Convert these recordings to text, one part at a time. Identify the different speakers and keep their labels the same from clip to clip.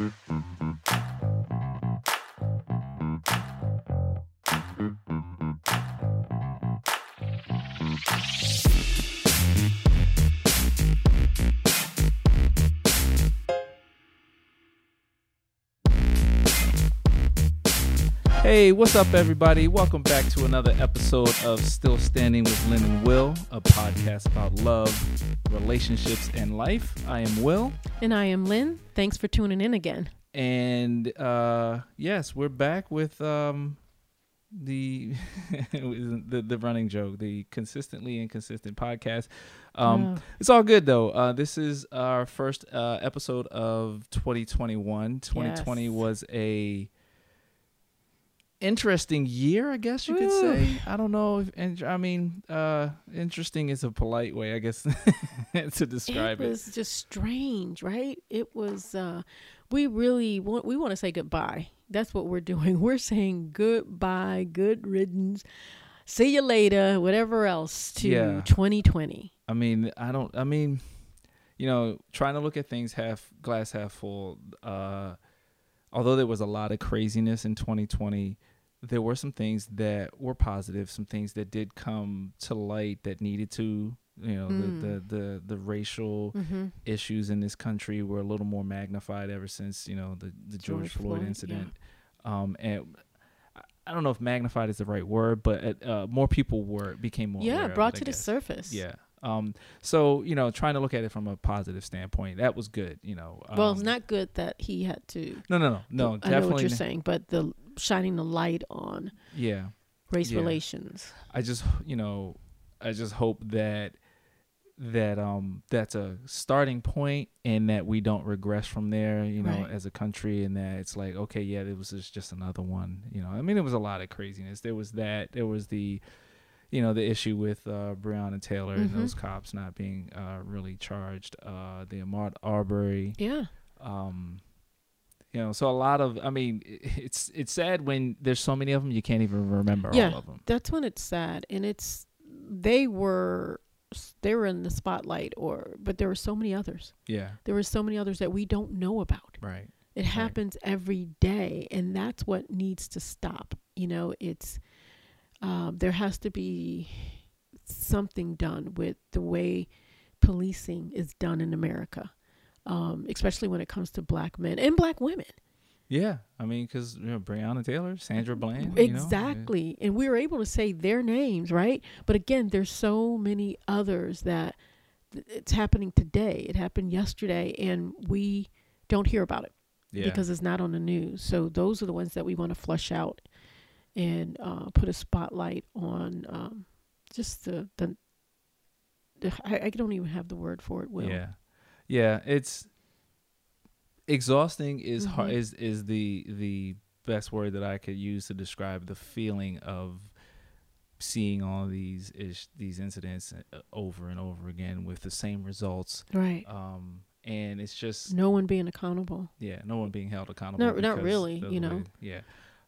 Speaker 1: Mm-hmm. Hey, what's up, everybody? Welcome back to another episode of Still Standing with Lynn and Will, a podcast about love, relationships, and life. I am Will,
Speaker 2: And I am Lynn. Thanks for tuning in again.
Speaker 1: and uh, yes, we're back with um, the, the the running joke, the consistently inconsistent podcast. Um,
Speaker 2: Wow.
Speaker 1: It's all good though. Uh, this is our first uh, episode of 2021. 2020
Speaker 2: Yes.
Speaker 1: was a interesting year, I guess you could say. I don't know. If, and I mean, uh, interesting is a polite way, I guess, to describe
Speaker 2: it
Speaker 1: it.
Speaker 2: was just strange, right? It was. uh We really want. We want to say goodbye. That's what we're doing. We're saying goodbye, good riddance, see you later, whatever else to
Speaker 1: Yeah.
Speaker 2: 2020.
Speaker 1: I mean, I don't. I mean, you know, trying to look at things half glass half full. Uh, although there was a lot of craziness in 2020, there were some things that were positive. Some things that did come to light that needed to. You know,
Speaker 2: Mm.
Speaker 1: the, the the the racial
Speaker 2: Mm-hmm.
Speaker 1: issues in this country were a little more magnified ever since you know the the George,
Speaker 2: George
Speaker 1: Floyd,
Speaker 2: Floyd,
Speaker 1: incident. Um, and I- don't know if magnified is the right word, but uh, more people were became more aware
Speaker 2: Yeah,
Speaker 1: of it,
Speaker 2: brought to the surface.
Speaker 1: Yeah. Um. So you know, trying to look at it from a positive standpoint, that was good. You know.
Speaker 2: Well,
Speaker 1: Um,
Speaker 2: it's not good that he had to.
Speaker 1: No, no, no, no.
Speaker 2: I know what you're saying, but the shining the light on
Speaker 1: Yeah.
Speaker 2: race
Speaker 1: Yeah.
Speaker 2: relations.
Speaker 1: I just, you know, I just hope that that um that's a starting point and that we don't regress from there you know
Speaker 2: Right.
Speaker 1: as a country and that it's like okay yeah it was just, just another one you know i mean it was a lot of craziness there was that there was the you know the issue with uh breonna taylor and
Speaker 2: Mhm.
Speaker 1: those cops not being uh really charged uh the ahmaud arbery
Speaker 2: Yeah.
Speaker 1: um you know so a lot of i mean it's it's sad when there's so many of them you can't even remember
Speaker 2: Yeah.
Speaker 1: all of them
Speaker 2: that's when it's sad and it's they were they were in the spotlight or but there were so many others.
Speaker 1: Yeah.
Speaker 2: There were so many others that we don't know about.
Speaker 1: Right.
Speaker 2: It happens every day and that's what needs to stop you know it's um, there has to be something done with the way policing is done in america um, especially when it comes to black men and black women.
Speaker 1: Yeah, I mean, because you know, Breonna Taylor, Sandra Bland, you know,
Speaker 2: exactly. And we were able to say their names right? But again there's so many others that it's happening today. It happened yesterday and we don't hear about it
Speaker 1: yeah,
Speaker 2: because it's not on the news. So those are the ones that we want to flush out and uh, put a spotlight on um, just the the, the I, I don't even have the word for it will.
Speaker 1: Yeah, yeah. It's exhausting. Is
Speaker 2: Mhm.
Speaker 1: is is the the best word that I could use to describe the feeling of seeing all these ish, these incidents uh, over and over again with the same results.
Speaker 2: right
Speaker 1: Um, and it's just
Speaker 2: no one being accountable
Speaker 1: yeah, no one being held accountable.
Speaker 2: Not- not really, you know.
Speaker 1: way- yeah.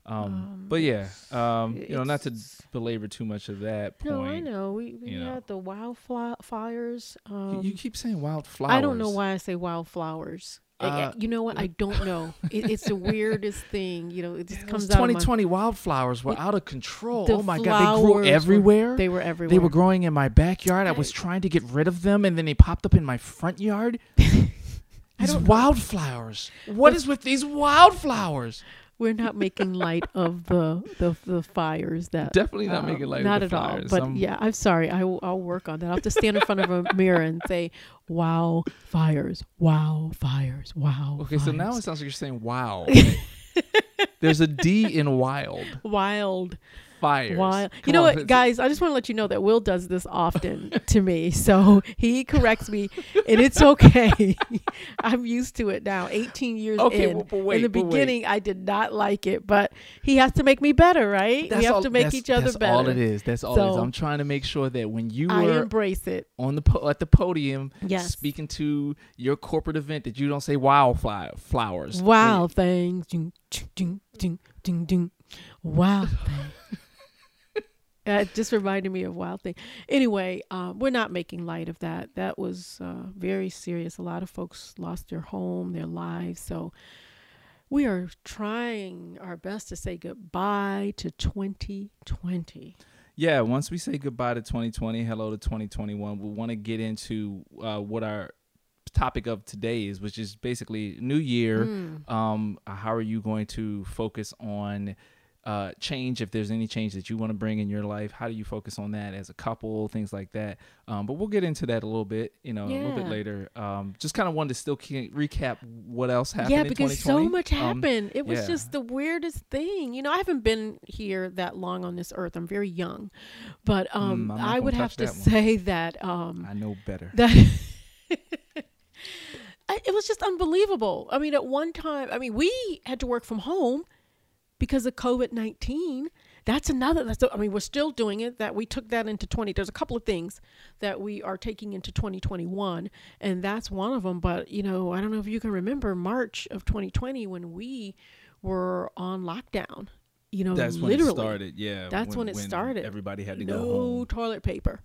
Speaker 1: Um,
Speaker 2: Um,
Speaker 1: but yeah, um, you know, not to belabor too much of that point.
Speaker 2: no i know we, we
Speaker 1: you know.
Speaker 2: had the wildfires
Speaker 1: You-
Speaker 2: um,
Speaker 1: you keep saying wildflowers.
Speaker 2: I don't know why I say wildflowers.
Speaker 1: Uh,
Speaker 2: you know what? I don't know. It, it's the weirdest thing. You know, it just comes out. of my-
Speaker 1: 2020 wildflowers were out of control. Oh my god, they grew
Speaker 2: were-
Speaker 1: everywhere.
Speaker 2: They were everywhere.
Speaker 1: They were growing in my backyard. I was trying to get rid of them, and then they popped up in my front yard. These wildflowers. What is with these wildflowers?
Speaker 2: We're not making light of the the, the fires that.
Speaker 1: Definitely not
Speaker 2: um,
Speaker 1: making light
Speaker 2: Not
Speaker 1: of the
Speaker 2: at all. But
Speaker 1: I'm-
Speaker 2: yeah, I'm sorry. I will, I'll work on that. I'll have to stand in front of a mirror and say, "Wow, fires! Wow, fires! Wow."
Speaker 1: Okay, so now it sounds like you're saying wow. There's a D in wild.
Speaker 2: wild.
Speaker 1: Fires.
Speaker 2: Wild. You
Speaker 1: Come
Speaker 2: know
Speaker 1: on,
Speaker 2: what, guys? I just want to let you know that Will does this often to me. So he corrects me, and it's okay. I'm used to it now. 18 years
Speaker 1: Okay,
Speaker 2: in.
Speaker 1: well, wait,
Speaker 2: in the
Speaker 1: but wait.
Speaker 2: beginning, I did not like it, but he has to make me better, right? we have
Speaker 1: all-
Speaker 2: to make each other
Speaker 1: that's
Speaker 2: better.
Speaker 1: That's all it is. That's all it is. I'm trying to make sure that when you
Speaker 2: I embrace it.
Speaker 1: on the po- at the podium
Speaker 2: Yes.
Speaker 1: speaking to your corporate event that you don't say wildflower flowers.
Speaker 2: Wow things. Ding, ding, ding, ding, ding. Wow things. Uh, It just reminded me of Wild Thing. Anyway, um, we're not making light of that. That was uh, very serious. A lot of folks lost their home, their lives. So we are trying our best to say goodbye to 2020.
Speaker 1: Yeah, once we say goodbye to 2020, hello to 2021, we want to get into uh, what our topic of today is, which is basically new year.
Speaker 2: Mm.
Speaker 1: Um, how are you going to focus on uh, change if there's any change that you want to bring in your life? How do you focus on that as a couple, things like that? Um, but we'll get into that a little bit, you know, a little bit later. Um, just kind of wanted to still ke- recap what else happened.
Speaker 2: Yeah, because
Speaker 1: 2020.
Speaker 2: so much
Speaker 1: Um,
Speaker 2: happened. it was
Speaker 1: yeah.
Speaker 2: just the weirdest thing. You know, I haven't been here that long on this earth. I'm very young. But um
Speaker 1: Mm, not
Speaker 2: I would have to
Speaker 1: that
Speaker 2: say that um
Speaker 1: I know better.
Speaker 2: that it was just unbelievable. I mean, at one time, I mean, we had to work from home because of COVID nineteen. That's another. That's. I mean, we're still doing it. That we took that into twenty. There's a couple of things that we are taking into twenty twenty one, and that's one of them. But you know, I don't know if you can remember March of twenty twenty when we were on lockdown. You know,
Speaker 1: That's when
Speaker 2: literally.
Speaker 1: it started. Yeah,
Speaker 2: That's when it started.
Speaker 1: Everybody had to go home.
Speaker 2: No toilet paper.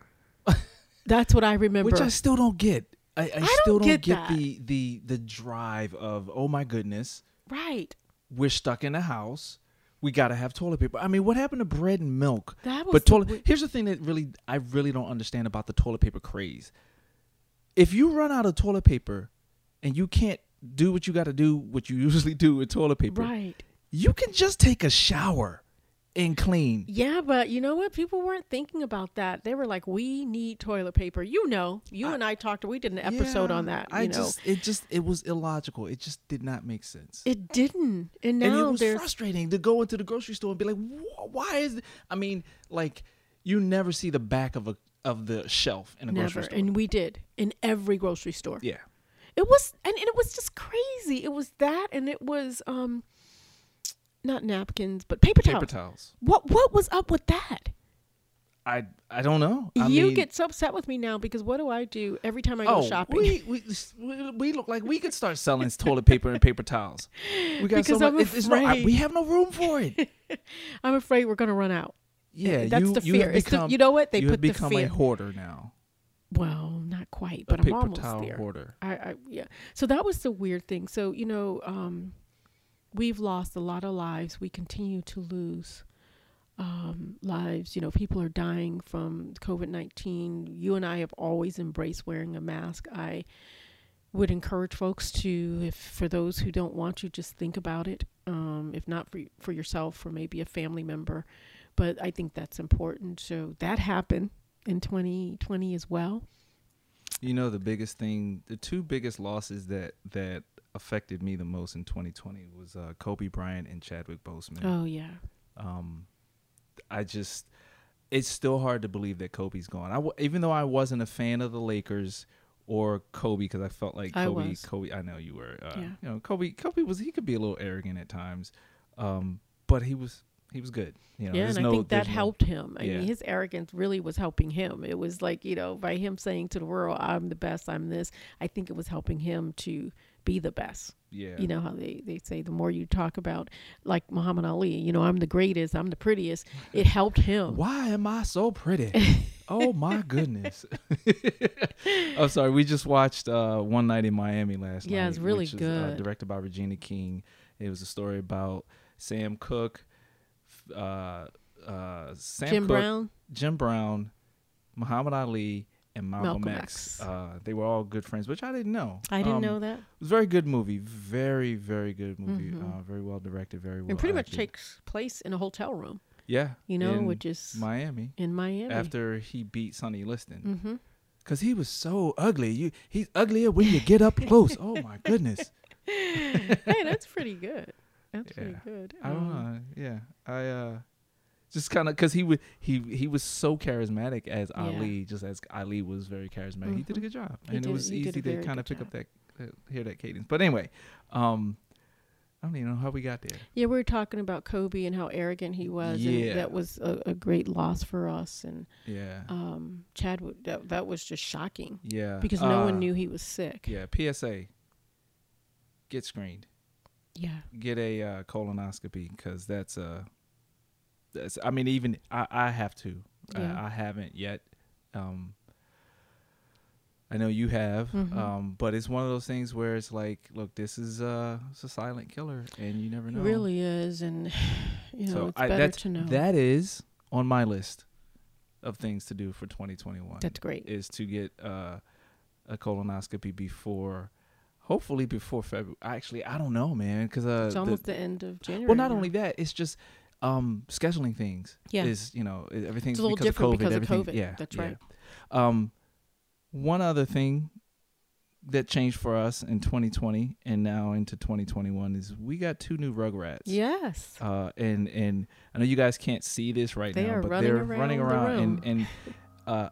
Speaker 2: that's what I remember.
Speaker 1: Which I still don't get. I, I,
Speaker 2: don't
Speaker 1: still don't
Speaker 2: get
Speaker 1: get, the the the drive of oh my goodness,
Speaker 2: right.
Speaker 1: we're stuck in the house. We gotta have toilet paper. I mean, what happened to bread and milk?
Speaker 2: That was
Speaker 1: But
Speaker 2: the
Speaker 1: toilet.
Speaker 2: wi-
Speaker 1: Here's the thing that really I really don't understand about the toilet paper craze. If you run out of toilet paper, and you can't do what you got to do, what you usually do with toilet paper,
Speaker 2: Right.
Speaker 1: you can just take a shower and clean.
Speaker 2: Yeah, but you know what? People weren't thinking about that. They were like, "We need toilet paper." You know, you
Speaker 1: I-
Speaker 2: and I talked. We did an episode
Speaker 1: Yeah,
Speaker 2: on that. You
Speaker 1: I
Speaker 2: know,
Speaker 1: just it just it was illogical. It just did not make sense.
Speaker 2: it didn't, and
Speaker 1: and it
Speaker 2: now
Speaker 1: was
Speaker 2: there's
Speaker 1: frustrating to go into the grocery store and be like, "Why is?" It? I mean, like you never see the back of a of the shelf in a
Speaker 2: never,
Speaker 1: grocery store.
Speaker 2: and we did in every grocery store.
Speaker 1: yeah,
Speaker 2: It was, and, and it was just crazy. It was that, and it was um, not napkins, but paper towels.
Speaker 1: paper towels.
Speaker 2: What what was up with that?
Speaker 1: I I don't know. I
Speaker 2: you
Speaker 1: mean,
Speaker 2: get so upset with me now because what do I do every time I go
Speaker 1: oh,
Speaker 2: shopping?
Speaker 1: we, we we we look like we could start selling toilet paper and paper towels. We got
Speaker 2: Because
Speaker 1: so
Speaker 2: I'm
Speaker 1: much. it's- it's no- I- we have no room for it.
Speaker 2: I'm afraid we're gonna run out.
Speaker 1: Yeah,
Speaker 2: that's
Speaker 1: you,
Speaker 2: the
Speaker 1: you
Speaker 2: fear.
Speaker 1: Have
Speaker 2: It's the- you know what they
Speaker 1: you
Speaker 2: put
Speaker 1: have
Speaker 2: the
Speaker 1: become
Speaker 2: fear.
Speaker 1: a hoarder now.
Speaker 2: Well, not quite, but I'm
Speaker 1: paper
Speaker 2: almost
Speaker 1: towel
Speaker 2: there.
Speaker 1: hoarder.
Speaker 2: I, I yeah. So that was the weird thing. So you know, um, we've lost a lot of lives. We continue to lose um, lives. You know, people are dying from COVID nineteen. You and I have always embraced wearing a mask. I would encourage folks to, if for those who don't want to, just think about it. Um, if not for for yourself, for maybe a family member, but I think that's important. So that happened in 2020 as well.
Speaker 1: You know, the biggest thing, the two biggest losses that that affected me the most in 2020 was uh, Kobe Bryant and Chadwick Boseman.
Speaker 2: Oh yeah.
Speaker 1: Um, I just, it's still hard to believe that Kobe's gone. I w- even though I wasn't a fan of the Lakers or Kobe because I felt like
Speaker 2: I
Speaker 1: Kobe,
Speaker 2: was.
Speaker 1: Kobe. I know you were. Uh,
Speaker 2: Yeah.
Speaker 1: You know, Kobe. Kobe was. He could be a little arrogant at times, um, but he was. He was good. You know,
Speaker 2: yeah, and I
Speaker 1: no-
Speaker 2: think that
Speaker 1: no-
Speaker 2: helped him. I
Speaker 1: Yeah.
Speaker 2: mean, his arrogance really was helping him. It was like, you know, by him saying to the world, I'm the best, I'm this, I think it was helping him to be the best.
Speaker 1: Yeah.
Speaker 2: You know how they, they say the more you talk about, like Muhammad Ali, you know, I'm the greatest, I'm the prettiest, it helped him.
Speaker 1: Why am I so pretty? oh my goodness. I'm sorry. We just watched uh, One Night in Miami last night.
Speaker 2: Yeah, it's really
Speaker 1: which is, uh,
Speaker 2: good.
Speaker 1: directed by Regina King. It was a story about Sam Cooke, uh, uh, Sam
Speaker 2: Jim
Speaker 1: Cooke,
Speaker 2: Brown,
Speaker 1: Jim Brown, Muhammad Ali, and Malcolm,
Speaker 2: Malcolm
Speaker 1: X.
Speaker 2: X.
Speaker 1: Uh, they were all good friends, which I didn't know.
Speaker 2: I didn't
Speaker 1: Um,
Speaker 2: know that.
Speaker 1: It was a very good movie. Very, very good movie.
Speaker 2: Mhm.
Speaker 1: Uh, very well directed. Very well.
Speaker 2: and pretty much takes place in a hotel room,
Speaker 1: Yeah.
Speaker 2: you know, which is
Speaker 1: Miami
Speaker 2: in Miami.
Speaker 1: after he beat Sonny Liston.
Speaker 2: hmm
Speaker 1: Cause he was so ugly. You he's uglier when you get up close. Oh my goodness.
Speaker 2: hey, that's pretty good. That's pretty
Speaker 1: Yeah.
Speaker 2: good.
Speaker 1: I don't
Speaker 2: Um,
Speaker 1: know. Yeah. I uh just kind of cuz he was he he was so charismatic as
Speaker 2: Yeah.
Speaker 1: Ali, just as Ali was very charismatic. He did a
Speaker 2: Mhm.
Speaker 1: good job.
Speaker 2: He
Speaker 1: and
Speaker 2: did-
Speaker 1: it was
Speaker 2: a
Speaker 1: easy to kind of pick up that uh, hear that cadence. But anyway, um I don't even know how we got there.
Speaker 2: Yeah, we were talking about Kobe and how arrogant he was, and
Speaker 1: Yeah.
Speaker 2: that was a, a great loss for us. And
Speaker 1: Yeah.
Speaker 2: um, Chadwick, that, that was just shocking
Speaker 1: yeah.
Speaker 2: because no
Speaker 1: Uh,
Speaker 2: one knew he was sick.
Speaker 1: Yeah, PSA. Get screened.
Speaker 2: Yeah,
Speaker 1: get a uh, colonoscopy because that's uh that's I mean even I I have to
Speaker 2: Yeah.
Speaker 1: I, I haven't yet um I know you have,
Speaker 2: Mhm.
Speaker 1: um, but it's one of those things where it's like, look, this is uh, it's a silent killer, and you never
Speaker 2: It
Speaker 1: know.
Speaker 2: really is, and you know
Speaker 1: so
Speaker 2: it's
Speaker 1: I,
Speaker 2: better to know.
Speaker 1: that is on my list of things to do for 2021.
Speaker 2: That's great.
Speaker 1: is to get uh, a colonoscopy before, hopefully before February. Actually, I don't know, man, because uh,
Speaker 2: it's
Speaker 1: the-
Speaker 2: almost the, end of January.
Speaker 1: well, not
Speaker 2: now.
Speaker 1: only that, it's just um, scheduling things.
Speaker 2: Yeah.
Speaker 1: is you know everything's
Speaker 2: It's a little
Speaker 1: because
Speaker 2: different
Speaker 1: of COVID.
Speaker 2: because of COVID.
Speaker 1: Yeah,
Speaker 2: That's
Speaker 1: yeah.
Speaker 2: right.
Speaker 1: Um, one other thing that changed for us in 2020 and now into 2021 is we got two new Rugrats.
Speaker 2: Yes.
Speaker 1: Uh, and and I know you guys can't see this right
Speaker 2: They
Speaker 1: now, but
Speaker 2: running
Speaker 1: they're
Speaker 2: around
Speaker 1: running around
Speaker 2: room.
Speaker 1: and and uh,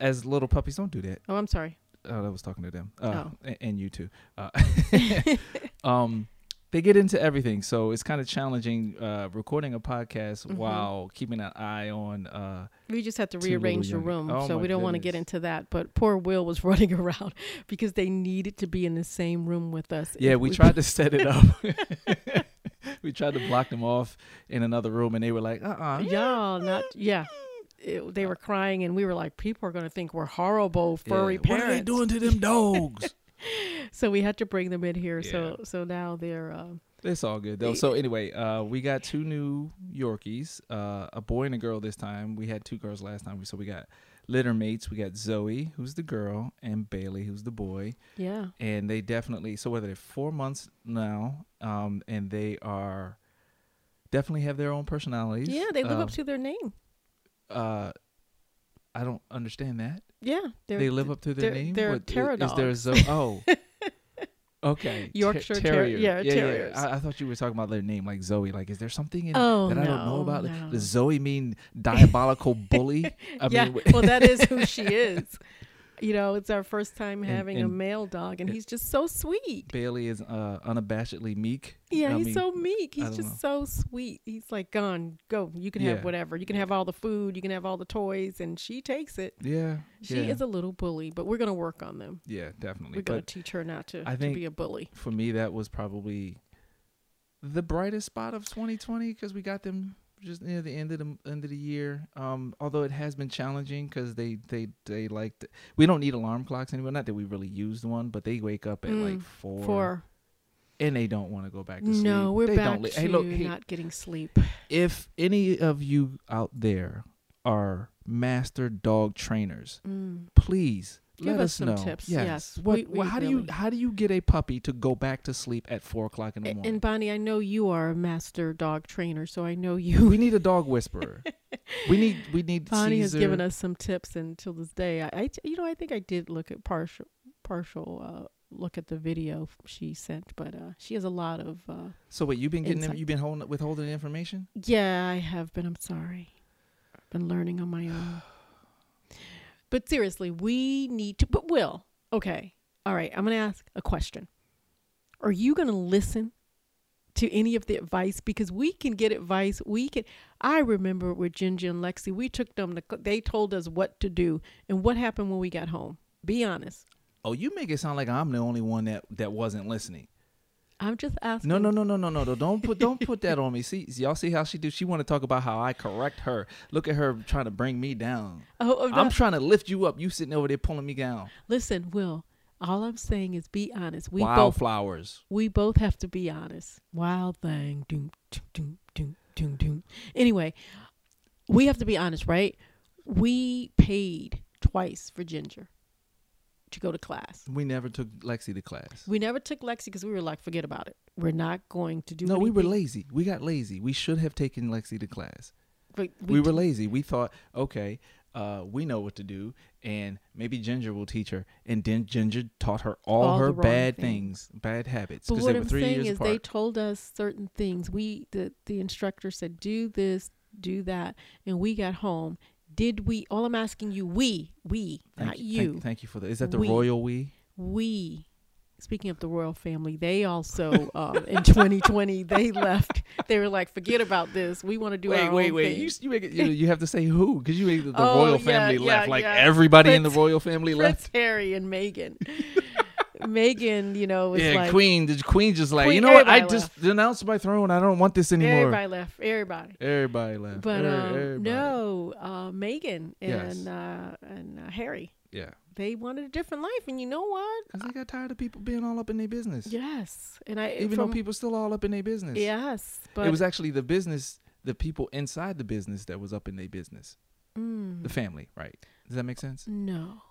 Speaker 1: as little puppies, don't do that.
Speaker 2: Oh, I'm sorry.
Speaker 1: Oh, I was talking to them. Uh,
Speaker 2: Oh.
Speaker 1: a- and you too. Uh, um, they get into everything, so it's kind of challenging uh, recording a podcast
Speaker 2: Mhm.
Speaker 1: while keeping an eye on. Uh,
Speaker 2: We just had to rearrange the room,
Speaker 1: Oh,
Speaker 2: so we don't want to get into that. But poor Will was running around because they needed to be in the same room with us.
Speaker 1: yeah,
Speaker 2: If
Speaker 1: we tried to set it up. we tried to block them off in another room, and they were like, "Uh, uh
Speaker 2: Y'all not yeah. It- they were crying, and we were like, "People are going to think we're horrible furry
Speaker 1: What
Speaker 2: parents."
Speaker 1: are they doing to them dogs?"
Speaker 2: So we had to bring them in here.
Speaker 1: Yeah.
Speaker 2: So so now they're uh,
Speaker 1: It's all good though. So anyway, uh, we got two new Yorkies, uh, a boy and a girl this time. We had two girls last time, so we got litter mates. We got Zoe, who's the girl, and Bailey, who's the boy.
Speaker 2: yeah.
Speaker 1: And they definitely so whether they're four months now, um, and they are definitely have their own personalities.
Speaker 2: Yeah, they live
Speaker 1: Uh,
Speaker 2: up to their name.
Speaker 1: Uh, I don't understand that.
Speaker 2: Yeah,
Speaker 1: they live up to their name.
Speaker 2: they're
Speaker 1: What-
Speaker 2: terror
Speaker 1: Is there a
Speaker 2: dogs.
Speaker 1: Zo- oh. Okay,
Speaker 2: Yorkshire Ter-
Speaker 1: Terrier.
Speaker 2: yeah, terriers.
Speaker 1: I, I thought you were talking about their name, like Zoe. Like, is there something in
Speaker 2: Oh,
Speaker 1: that I don't know about?
Speaker 2: no.
Speaker 1: Does Zoe mean diabolical bully? I
Speaker 2: yeah,
Speaker 1: mean,
Speaker 2: well, that is who she is. You know, it's our first time
Speaker 1: And-
Speaker 2: having a male dog, and
Speaker 1: and-
Speaker 2: he's just so sweet.
Speaker 1: Bailey is uh, unabashedly meek.
Speaker 2: Yeah,
Speaker 1: I
Speaker 2: he's
Speaker 1: mean,
Speaker 2: so meek. He's just so sweet. He's like, gone, go. You can
Speaker 1: Yeah.
Speaker 2: have whatever. You can have all the food. You can have all the toys, and she takes it.
Speaker 1: Yeah,
Speaker 2: She
Speaker 1: yeah,
Speaker 2: is a little bully, but we're gonna work on them.
Speaker 1: yeah, definitely.
Speaker 2: We're gonna teach her not to,
Speaker 1: I
Speaker 2: to be a bully.
Speaker 1: for me, that was probably the brightest spot of 2020 because we got them just near the end of the end of the year. Um, although it has been challenging because they they they like to, we don't need alarm clocks anymore. Not that we really used one, but they wake up at like four,
Speaker 2: four,
Speaker 1: and they don't want to go back to sleep.
Speaker 2: no, we're
Speaker 1: they
Speaker 2: back
Speaker 1: don't li-
Speaker 2: to
Speaker 1: hey, look, hey,
Speaker 2: not getting sleep.
Speaker 1: if any of you out there are master dog trainers,
Speaker 2: Mm.
Speaker 1: please
Speaker 2: Give
Speaker 1: let
Speaker 2: us
Speaker 1: us
Speaker 2: some
Speaker 1: know.
Speaker 2: tips.
Speaker 1: Yes.
Speaker 2: Yes,
Speaker 1: What,
Speaker 2: we- we
Speaker 1: how do you how do you get a puppy to go back to sleep at four o'clock in the morning?
Speaker 2: And Bonnie, I know you are a master dog trainer, so I know you.
Speaker 1: we need a dog whisperer. we need we need
Speaker 2: Bonnie has
Speaker 1: Cesar.
Speaker 2: given us some tips, and till this day, I, I you know, I think I did look at partial, partial uh, look at the video she sent, but uh, she has a lot of. Uh,
Speaker 1: So wait, you've been getting
Speaker 2: insight.
Speaker 1: you've been holding withholding information?
Speaker 2: yeah, I have been. I'm sorry. I've been learning on my own. But seriously, we need to. But Will, okay, all right. I'm gonna ask a question. Are you gonna listen to any of the advice because we can get advice. We can. I remember with Ginger and Lexi, we took them. To, they told us what to do, and what happened when we got home. Be honest.
Speaker 1: Oh, you make it sound like I'm the only one that that wasn't listening.
Speaker 2: I'm just asking.
Speaker 1: No, no, no, no, no, no, no. Don't put don't put that on me. See, y'all see how she do? She want to talk about how I correct her. Look at her trying to bring me down.
Speaker 2: Oh, oh,
Speaker 1: I'm trying to lift you up. You sitting over there pulling me down.
Speaker 2: listen, Will. All I'm saying is be honest. We both
Speaker 1: Wildflowers.
Speaker 2: we both have to be honest. Wild thing. Doom, doom, doom, doom, doom. Anyway, we have to be honest, right? We paid twice for Ginger to go to class.
Speaker 1: We never took Lexi to class.
Speaker 2: We never took Lexi because we were like, forget about it. We're not going to do.
Speaker 1: no, we were lazy. We got lazy. We should have taken Lexi to class.
Speaker 2: But
Speaker 1: We, were lazy. We thought, okay, uh, we know what to do, and maybe Ginger will teach her. And then Ginger taught her all,
Speaker 2: All
Speaker 1: her bad
Speaker 2: things.
Speaker 1: things, bad habits,
Speaker 2: But what
Speaker 1: they were
Speaker 2: I'm
Speaker 1: three
Speaker 2: saying is,
Speaker 1: apart.
Speaker 2: they told us certain things. We the the instructor said, do this, do that, and we got home. Did we? All I'm asking you, we, we,
Speaker 1: thank
Speaker 2: not
Speaker 1: you. Thank, thank you for that. Is that the
Speaker 2: We.
Speaker 1: royal we?
Speaker 2: we speaking of the royal family they also um, in 2020 they left they were like forget about this we want to do
Speaker 1: wait,
Speaker 2: our
Speaker 1: wait,
Speaker 2: own
Speaker 1: wait.
Speaker 2: thing.
Speaker 1: You, you make it. You, you have to say who, because you make the, the
Speaker 2: Oh,
Speaker 1: royal
Speaker 2: yeah,
Speaker 1: family
Speaker 2: yeah,
Speaker 1: left. Like
Speaker 2: yeah.
Speaker 1: everybody in the royal family
Speaker 2: prince
Speaker 1: left.
Speaker 2: harry and Meghan. Meghan, you know was
Speaker 1: Yeah,
Speaker 2: like
Speaker 1: queen. The queen just like
Speaker 2: Queen-
Speaker 1: you know what? I
Speaker 2: everybody
Speaker 1: just denounced my throne. I don't want this anymore.
Speaker 2: everybody left everybody
Speaker 1: Everybody left.
Speaker 2: but
Speaker 1: Every-
Speaker 2: um,
Speaker 1: everybody.
Speaker 2: no uh Megan
Speaker 1: Yes.
Speaker 2: and uh and uh, harry
Speaker 1: Yeah.
Speaker 2: they wanted a different life, and you know what?
Speaker 1: Because they got tired of people being all up in their business.
Speaker 2: Yes, and I
Speaker 1: Even
Speaker 2: from,
Speaker 1: though people still all up in their business.
Speaker 2: Yes, but
Speaker 1: it was actually the business, the people inside the business that was up in their business.
Speaker 2: mm,
Speaker 1: The family, right? Does that make sense?
Speaker 2: no,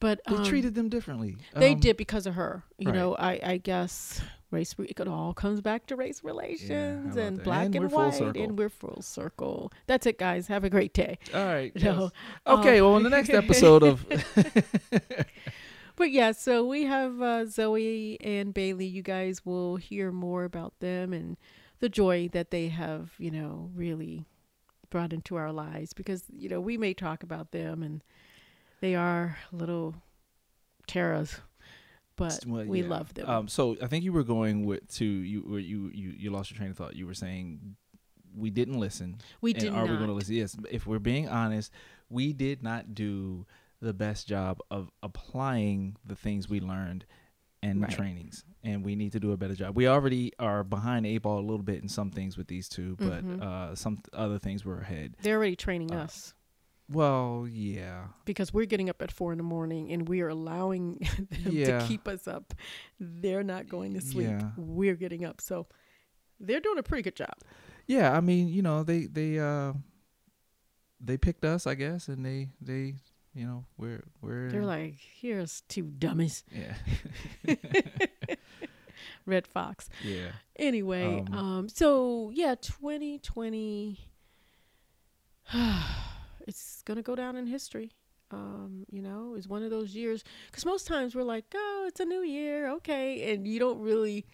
Speaker 2: but
Speaker 1: They
Speaker 2: um,
Speaker 1: treated them differently.
Speaker 2: They
Speaker 1: Um,
Speaker 2: did because of her. You
Speaker 1: right.
Speaker 2: know, I I guess race. It all comes back to race relations
Speaker 1: about
Speaker 2: and
Speaker 1: that?
Speaker 2: black
Speaker 1: And
Speaker 2: and, white, and we're full circle. That's it, guys. Have a great day.
Speaker 1: All right.
Speaker 2: No,
Speaker 1: yes. Okay.
Speaker 2: um,
Speaker 1: well, in the next episode of
Speaker 2: But yeah, so we have uh, Zoe and Bailey. You guys will hear more about them and the joy that they have, you know, really brought into our lives because, you know, we may talk about them and they are little terras, but
Speaker 1: Well,
Speaker 2: we
Speaker 1: yeah.
Speaker 2: love them.
Speaker 1: Um, so I think you were going with to you you you you lost your train of thought. You were saying we didn't listen.
Speaker 2: we
Speaker 1: and
Speaker 2: did
Speaker 1: are
Speaker 2: not.
Speaker 1: we going to listen? Yes. If we're being honest, we did not do the best job of applying the things we learned in
Speaker 2: Right.
Speaker 1: trainings, and we need to do a better job. We already are behind a ball a little bit in some things with these two, but
Speaker 2: Mhm.
Speaker 1: uh, some other things we're ahead.
Speaker 2: They're already training
Speaker 1: Uh,
Speaker 2: us
Speaker 1: Well, yeah,
Speaker 2: because we're getting up at four in the morning and we are allowing them
Speaker 1: Yeah.
Speaker 2: to keep us up. They're not going to sleep.
Speaker 1: Yeah.
Speaker 2: We're getting up. So they're doing a pretty good job.
Speaker 1: yeah. I mean, you know, they they uh they picked us, I guess, and they they you know we're we're
Speaker 2: They're like, here's two dummies.
Speaker 1: yeah
Speaker 2: Redd Foxx.
Speaker 1: yeah
Speaker 2: Anyway,
Speaker 1: Um,
Speaker 2: um, so yeah, 2020, it's gonna go down in history. Um, you know, it's one of those years because most times we're like, oh, it's a new year, okay, and you don't really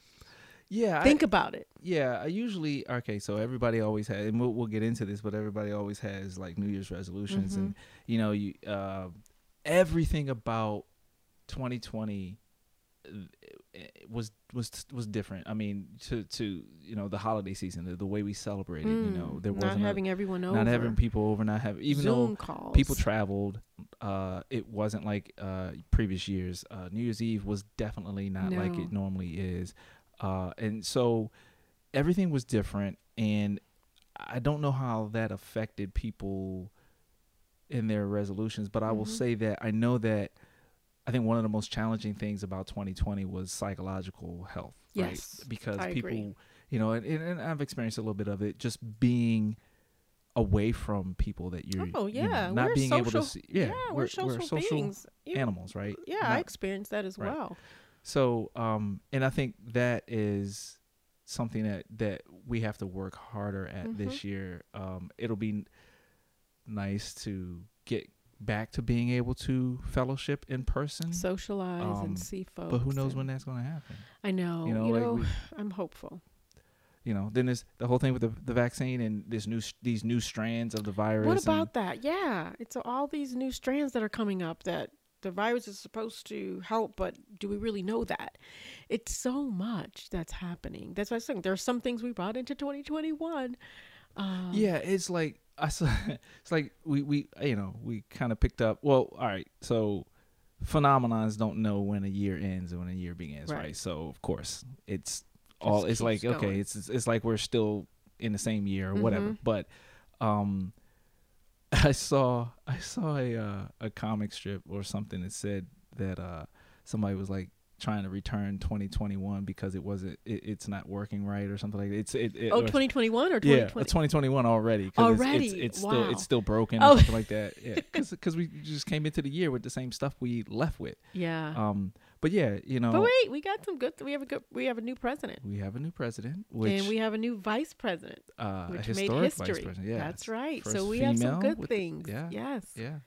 Speaker 1: yeah. I-
Speaker 2: think about it.
Speaker 1: Yeah, I usually okay. So everybody always has, and we'll, we'll get into this, but everybody always has like New Year's resolutions, and you know, you uh, everything about 2020 uh, was was was different. I mean, to to you know the holiday season, the, the way we celebrated. you know,
Speaker 2: Mm,
Speaker 1: there wasn't a-
Speaker 2: having everyone over,
Speaker 1: not having people over, not having even
Speaker 2: Zoom
Speaker 1: though
Speaker 2: calls.
Speaker 1: people traveled. Uh, it wasn't like uh previous years. Uh, New Year's Eve was definitely not like it normally is. Uh, and so everything was different, and I don't know how that affected people in their resolutions. But I will
Speaker 2: Mhm.
Speaker 1: say that I know that I think one of the most challenging things about 2020 was psychological health.
Speaker 2: Yes,
Speaker 1: right? because
Speaker 2: I
Speaker 1: people,
Speaker 2: agree.
Speaker 1: you know, and, and, I've experienced a little bit of it, just being away from people that you're
Speaker 2: Oh
Speaker 1: you know,
Speaker 2: yeah,
Speaker 1: not
Speaker 2: we're
Speaker 1: being
Speaker 2: social,
Speaker 1: able to see yeah,
Speaker 2: we're, social, beings.
Speaker 1: Animals right
Speaker 2: yeah, I experienced that as
Speaker 1: right.
Speaker 2: well.
Speaker 1: so um and i think that is something that that we have to work harder at
Speaker 2: Mhm.
Speaker 1: this year um it'll be nice to get back to being able to fellowship in person
Speaker 2: Socialize
Speaker 1: Um,
Speaker 2: and see folks.
Speaker 1: but who knows when that's going to happen
Speaker 2: I know.
Speaker 1: you
Speaker 2: You
Speaker 1: know
Speaker 2: know,
Speaker 1: we,
Speaker 2: I'm hopeful.
Speaker 1: you know then there's the whole thing with the, the vaccine and this new these new strands of the virus
Speaker 2: What about that? Yeah, it's all these new strands that are coming up that the virus is supposed to help, but do we really know that? It's so much that's happening. That's why I'm saying there are some things we brought into 2021. Um,
Speaker 1: yeah it's like i saw it's like we we you know we kind of picked up well all right so phenomenons don't know when a year ends and when a year begins right,
Speaker 2: Right.
Speaker 1: so of course it's all
Speaker 2: Just
Speaker 1: it's like
Speaker 2: keeps
Speaker 1: okay it's, it's it's like we're still in the same year or whatever
Speaker 2: Mhm.
Speaker 1: but um i saw i saw a uh, a comic strip or something that said that uh somebody was like trying to return 2021 because it wasn't it, it's not working right or something like that it's it, it
Speaker 2: Oh,
Speaker 1: or-
Speaker 2: 2021 or
Speaker 1: yeah, 2021 already. it's-
Speaker 2: Already?
Speaker 1: it's, it's, still
Speaker 2: Wow.
Speaker 1: it's still broken
Speaker 2: Oh.
Speaker 1: or something like that. Yeah, because we just came into the year with the same stuff we left with.
Speaker 2: Yeah.
Speaker 1: Um, but yeah, you know,
Speaker 2: but wait, we got some good. We have a good. We have a new president,
Speaker 1: we have a new president, which
Speaker 2: and we have a new vice president,
Speaker 1: uh,
Speaker 2: which made history.
Speaker 1: Yeah,
Speaker 2: That's right. So we have some good things.
Speaker 1: yeah,
Speaker 2: Yes.
Speaker 1: yeah.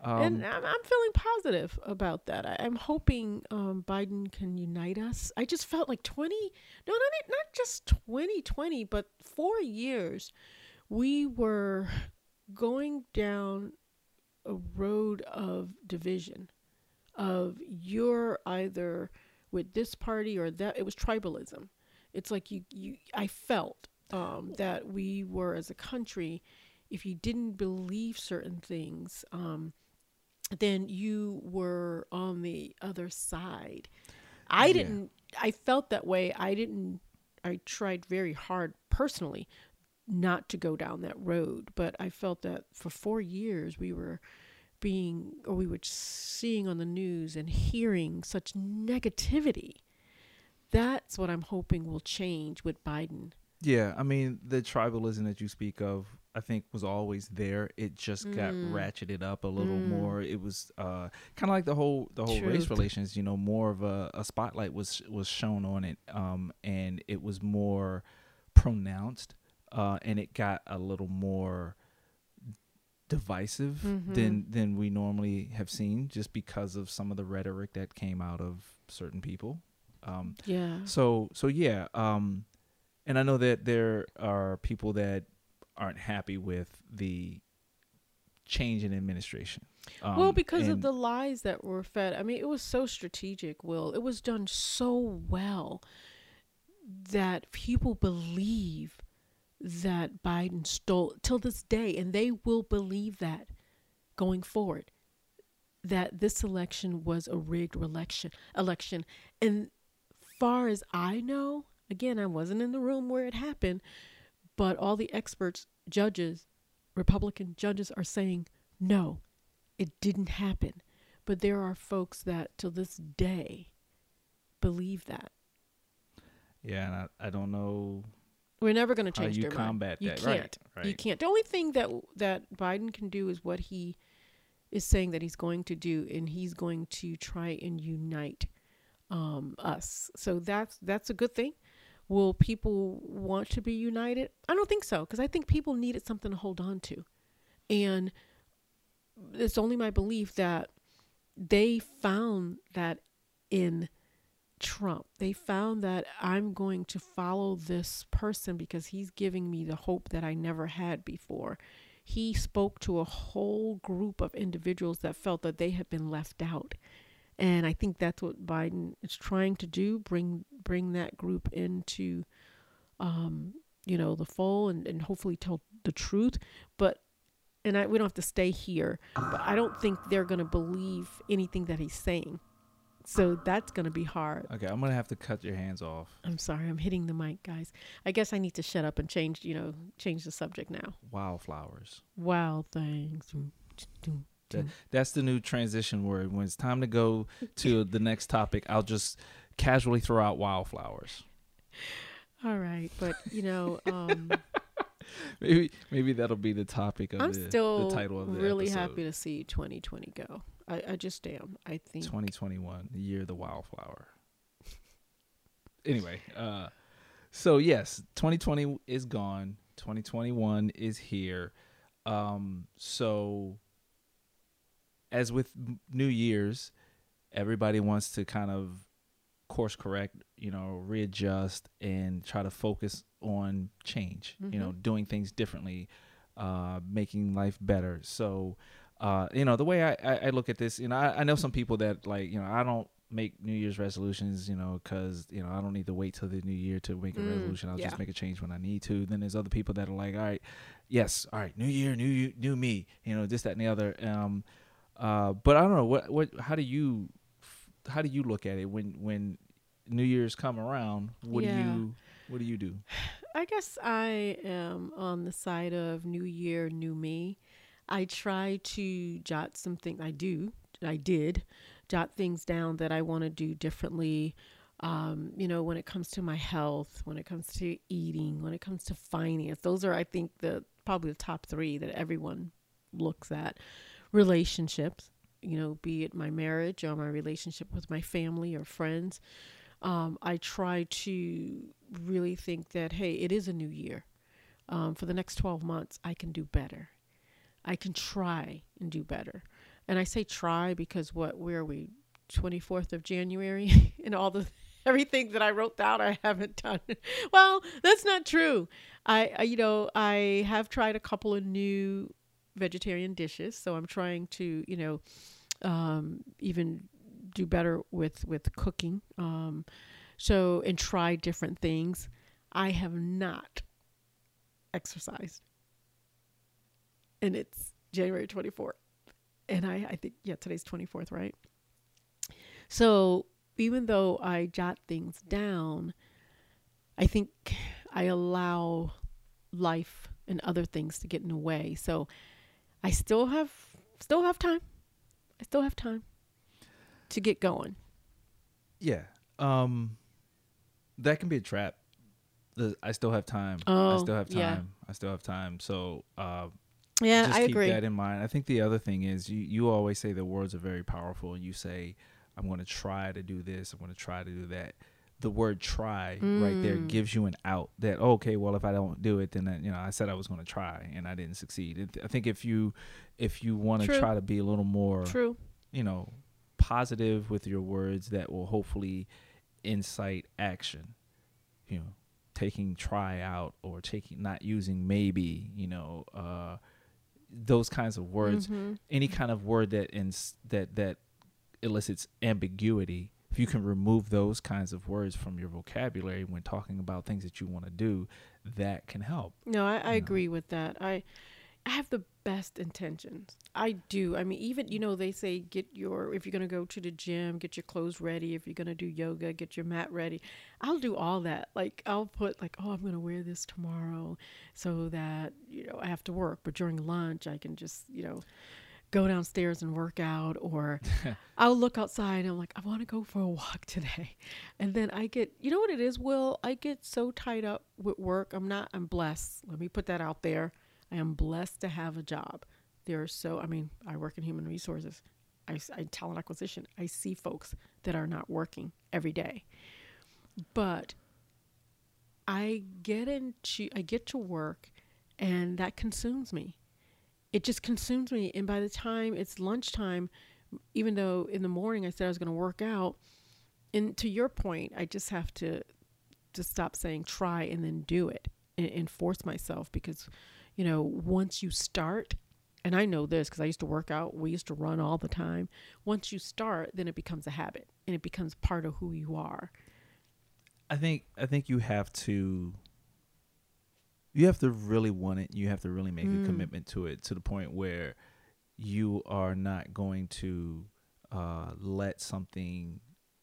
Speaker 1: Um,
Speaker 2: and I'm, I'm feeling positive about that. I, I'm hoping um, Biden can unite us. I just felt like 20, no, not not just 2020, but four years, we were going down a road of division, of you're either with this party or that. It was tribalism. It's like you, you. I felt um, that we were as a country, if you didn't believe certain things. Then you were on the other side. I
Speaker 1: Yeah.
Speaker 2: didn't I felt that way. I didn't I tried very hard personally not to go down that road, but I felt that for 4 years we were being or we were seeing on the news and hearing such negativity. That's what I'm hoping will change with Biden.
Speaker 1: Yeah, I mean the tribalism that you speak of, I think was always there. It just got
Speaker 2: Mm.
Speaker 1: ratcheted up a little
Speaker 2: Mm.
Speaker 1: more. It was uh, kind of like the whole the whole race relations. You know, more of a, a spotlight was was shown on it, um, and it was more pronounced, uh, and it got a little more divisive
Speaker 2: Mhm.
Speaker 1: than than we normally have seen, just because of some of the rhetoric that came out of certain people. Um,
Speaker 2: Yeah.
Speaker 1: so so yeah, um, and I know that there are people that aren't happy with the change in administration. Um,
Speaker 2: well, because of the lies that were fed. I mean, it was so strategic, Will. It was done so well that people believe that Biden stole till this day, and they will believe that going forward. That this election was a rigged election election. And far as I know, again, I wasn't in the room where it happened, but all the experts, judges, Republican judges are saying no, it didn't happen. But there are folks that till this day believe that.
Speaker 1: yeah, and I, I don't know
Speaker 2: We're never going to
Speaker 1: how
Speaker 2: change
Speaker 1: you
Speaker 2: their mind.
Speaker 1: combat
Speaker 2: You
Speaker 1: that.
Speaker 2: can't.
Speaker 1: Right, right.
Speaker 2: You can't. The only thing that that Biden can do is what he is saying that he's going to do, and he's going to try and unite um, us. So that's that's a good thing. Will people want to be united? I don't think so, because I think people needed something to hold on to, and it's only my belief that they found that in Trump. They found that I'm going to follow this person because he's giving me the hope that I never had before. He spoke to a whole group of individuals that felt that they had been left out. And I think that's what Biden is trying to do, bring bring that group into um, you know, the fold and, and hopefully tell the truth. But and I we don't have to stay here, but I don't think they're gonna believe anything that he's saying. So that's gonna be hard.
Speaker 1: okay, I'm gonna have to cut your hands off.
Speaker 2: I'm sorry, I'm hitting the mic, guys. I guess I need to shut up and change, you know, change the subject now.
Speaker 1: Wildflowers.
Speaker 2: Wild thanks.
Speaker 1: That, that's the new transition word. When it's time to go to the next topic, I'll just casually throw out wildflowers.
Speaker 2: All right, but you know, um,
Speaker 1: Maybe maybe that'll be the topic of
Speaker 2: I'm
Speaker 1: the,
Speaker 2: still
Speaker 1: the title of the
Speaker 2: really
Speaker 1: episode.
Speaker 2: happy to see 2020 go. I, I just am. I think
Speaker 1: 2021, the year of the wildflower. Anyway, uh, so yes, 2020 is gone. 2021 is here. Um, so as with New Year's, everybody wants to kind of course correct, you know, readjust and try to focus on change, you know, doing things differently, uh, making life better. So, uh, you know, the way I, I, I look at this, you know, I, I know some people that like, you know, I don't make New Year's resolutions, you know, because you know I don't need to wait till the new year to make a
Speaker 2: Mm,
Speaker 1: resolution. I'll
Speaker 2: yeah.
Speaker 1: just make a change when I need to. Then there's other people that are like, all right, yes, all right, new year, new new me, you know, this, that, and the other. Um, uh, but I don't know what, what, how do you, how do you look at it when when New Year's come around? What
Speaker 2: Yeah.
Speaker 1: do you, what do you do?
Speaker 2: I guess I am on the side of New Year, New Me. I try to jot something. I do. I did jot things down that I want to do differently. Um, you know, when it comes to my health, when it comes to eating, when it comes to finance, those are, I think, the probably the top three that everyone looks at. Relationships, you know, be it my marriage or my relationship with my family or friends. Um, I try to really think that, hey, it is a new year. Um, for the next 12 months, I can do better. I can try and do better. And I say try because what, where are we? 24th of January and all the everything that I wrote down I haven't done. well, that's not true. I, I you know, I have tried a couple of new vegetarian dishes, so I'm trying to, you know, um, even do better with with cooking. Um, so and try different things. I have not exercised, and it's January 24th, and I I think yeah today's 24th right. So even though I jot things down, I think I allow life and other things to get in the way. So I still have still have time. I still have time to get going.
Speaker 1: Yeah. Um that can be a trap. The I still have time. I
Speaker 2: Oh,
Speaker 1: still have time.
Speaker 2: yeah.
Speaker 1: I still have time. So uh
Speaker 2: Yeah,
Speaker 1: just
Speaker 2: I
Speaker 1: keep
Speaker 2: agree.
Speaker 1: that in mind. I think the other thing is you you always say the words are very powerful and you say I'm going to try to do this, I'm going to try to do that. The word try right there
Speaker 2: Mm.
Speaker 1: gives you an out that okay, well if I don't do it then that, you know, I said I was going to try and I didn't succeed. It, I think if you if you want to try to be a little more
Speaker 2: True.
Speaker 1: you know, positive with your words that will hopefully incite action. You know, taking try out or taking not using maybe, you know, uh those kinds of words.
Speaker 2: Mhm.
Speaker 1: Any kind of word that ins- that that elicits ambiguity. If you can remove those kinds of words from your vocabulary when talking about things that you want to do, that can help.
Speaker 2: No, I, I agree with that. I I have the best intentions. I do. I mean, even you know, they say get your if you're gonna go to the gym, get your clothes ready. If you're gonna do yoga, get your mat ready. I'll do all that. Like I'll put like, oh, I'm gonna wear this tomorrow, so that you know I have to work, but during lunch I can just you know go downstairs and work out or I'll look outside and I'm like, I want to go for a walk today. And then I get, you know what it is, Will? I get so tied up with work. I'm not, I'm blessed. Let me put that out there. I am blessed to have a job. There are so, I mean, I work in human resources, I, I talent acquisition. I see folks that are not working every day. But I get into, I get to work and that consumes me it just consumes me. And by the time it's lunchtime, even though in the morning I said I was going to work out, and to your point, I just have to to stop saying try and then do it and, and force myself because, you know, once you start, and I know this because I used to work out, we used to run all the time. Once you start, then it becomes a habit and it becomes part of who you are.
Speaker 1: I think I think you have to you have to really want it. You have to really make
Speaker 2: Mm.
Speaker 1: a commitment to it to the point where you are not going to uh, let something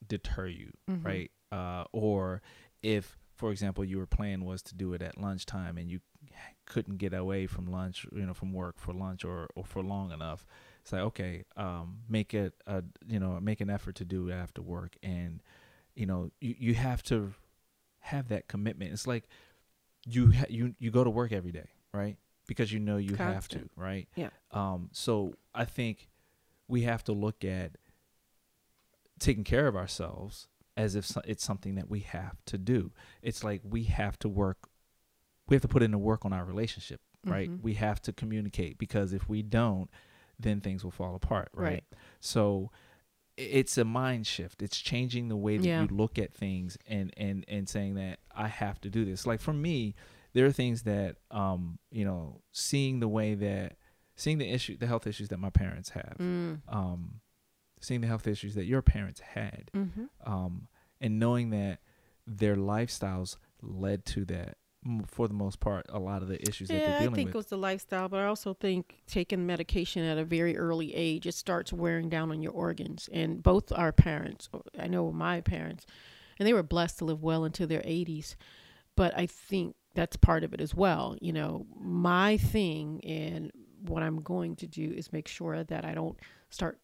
Speaker 1: deter you,
Speaker 2: Mhm.
Speaker 1: right? Uh, or if, for example, your plan was to do it at lunchtime and you couldn't get away from lunch, you know, from work for lunch or, or for long enough, it's like okay, um, make it a you know make an effort to do it after work, and you know you you have to have that commitment. It's like you ha- you you go to work every day, right? Because you know you have to, right?
Speaker 2: Yeah.
Speaker 1: Um. So I think we have to look at taking care of ourselves as if it's something that we have to do. It's like we have to work. We have to put in the work on our relationship, right?
Speaker 2: Mhm.
Speaker 1: We have to communicate because if we don't, then things will fall apart, right?
Speaker 2: Right.
Speaker 1: So it's a mind shift. It's changing the way that
Speaker 2: Yeah.
Speaker 1: you look at things and and and saying that I have to do this. Like for me, there are things that um you know seeing the way that seeing the issue the health issues that my parents have
Speaker 2: Mm.
Speaker 1: um seeing the health issues that your parents had
Speaker 2: hmm
Speaker 1: um and knowing that their lifestyles led to that for the most part a lot of the issues that
Speaker 2: Yeah,
Speaker 1: they're
Speaker 2: I
Speaker 1: dealing
Speaker 2: think it
Speaker 1: with
Speaker 2: was the lifestyle, but I also think taking medication at a very early age, it starts wearing down on your organs. And both our parents, uh, I know my parents, and they were blessed to live well into their 80s, but I think that's part of it as well. You know, my thing and what I'm going to do is make sure that I don't start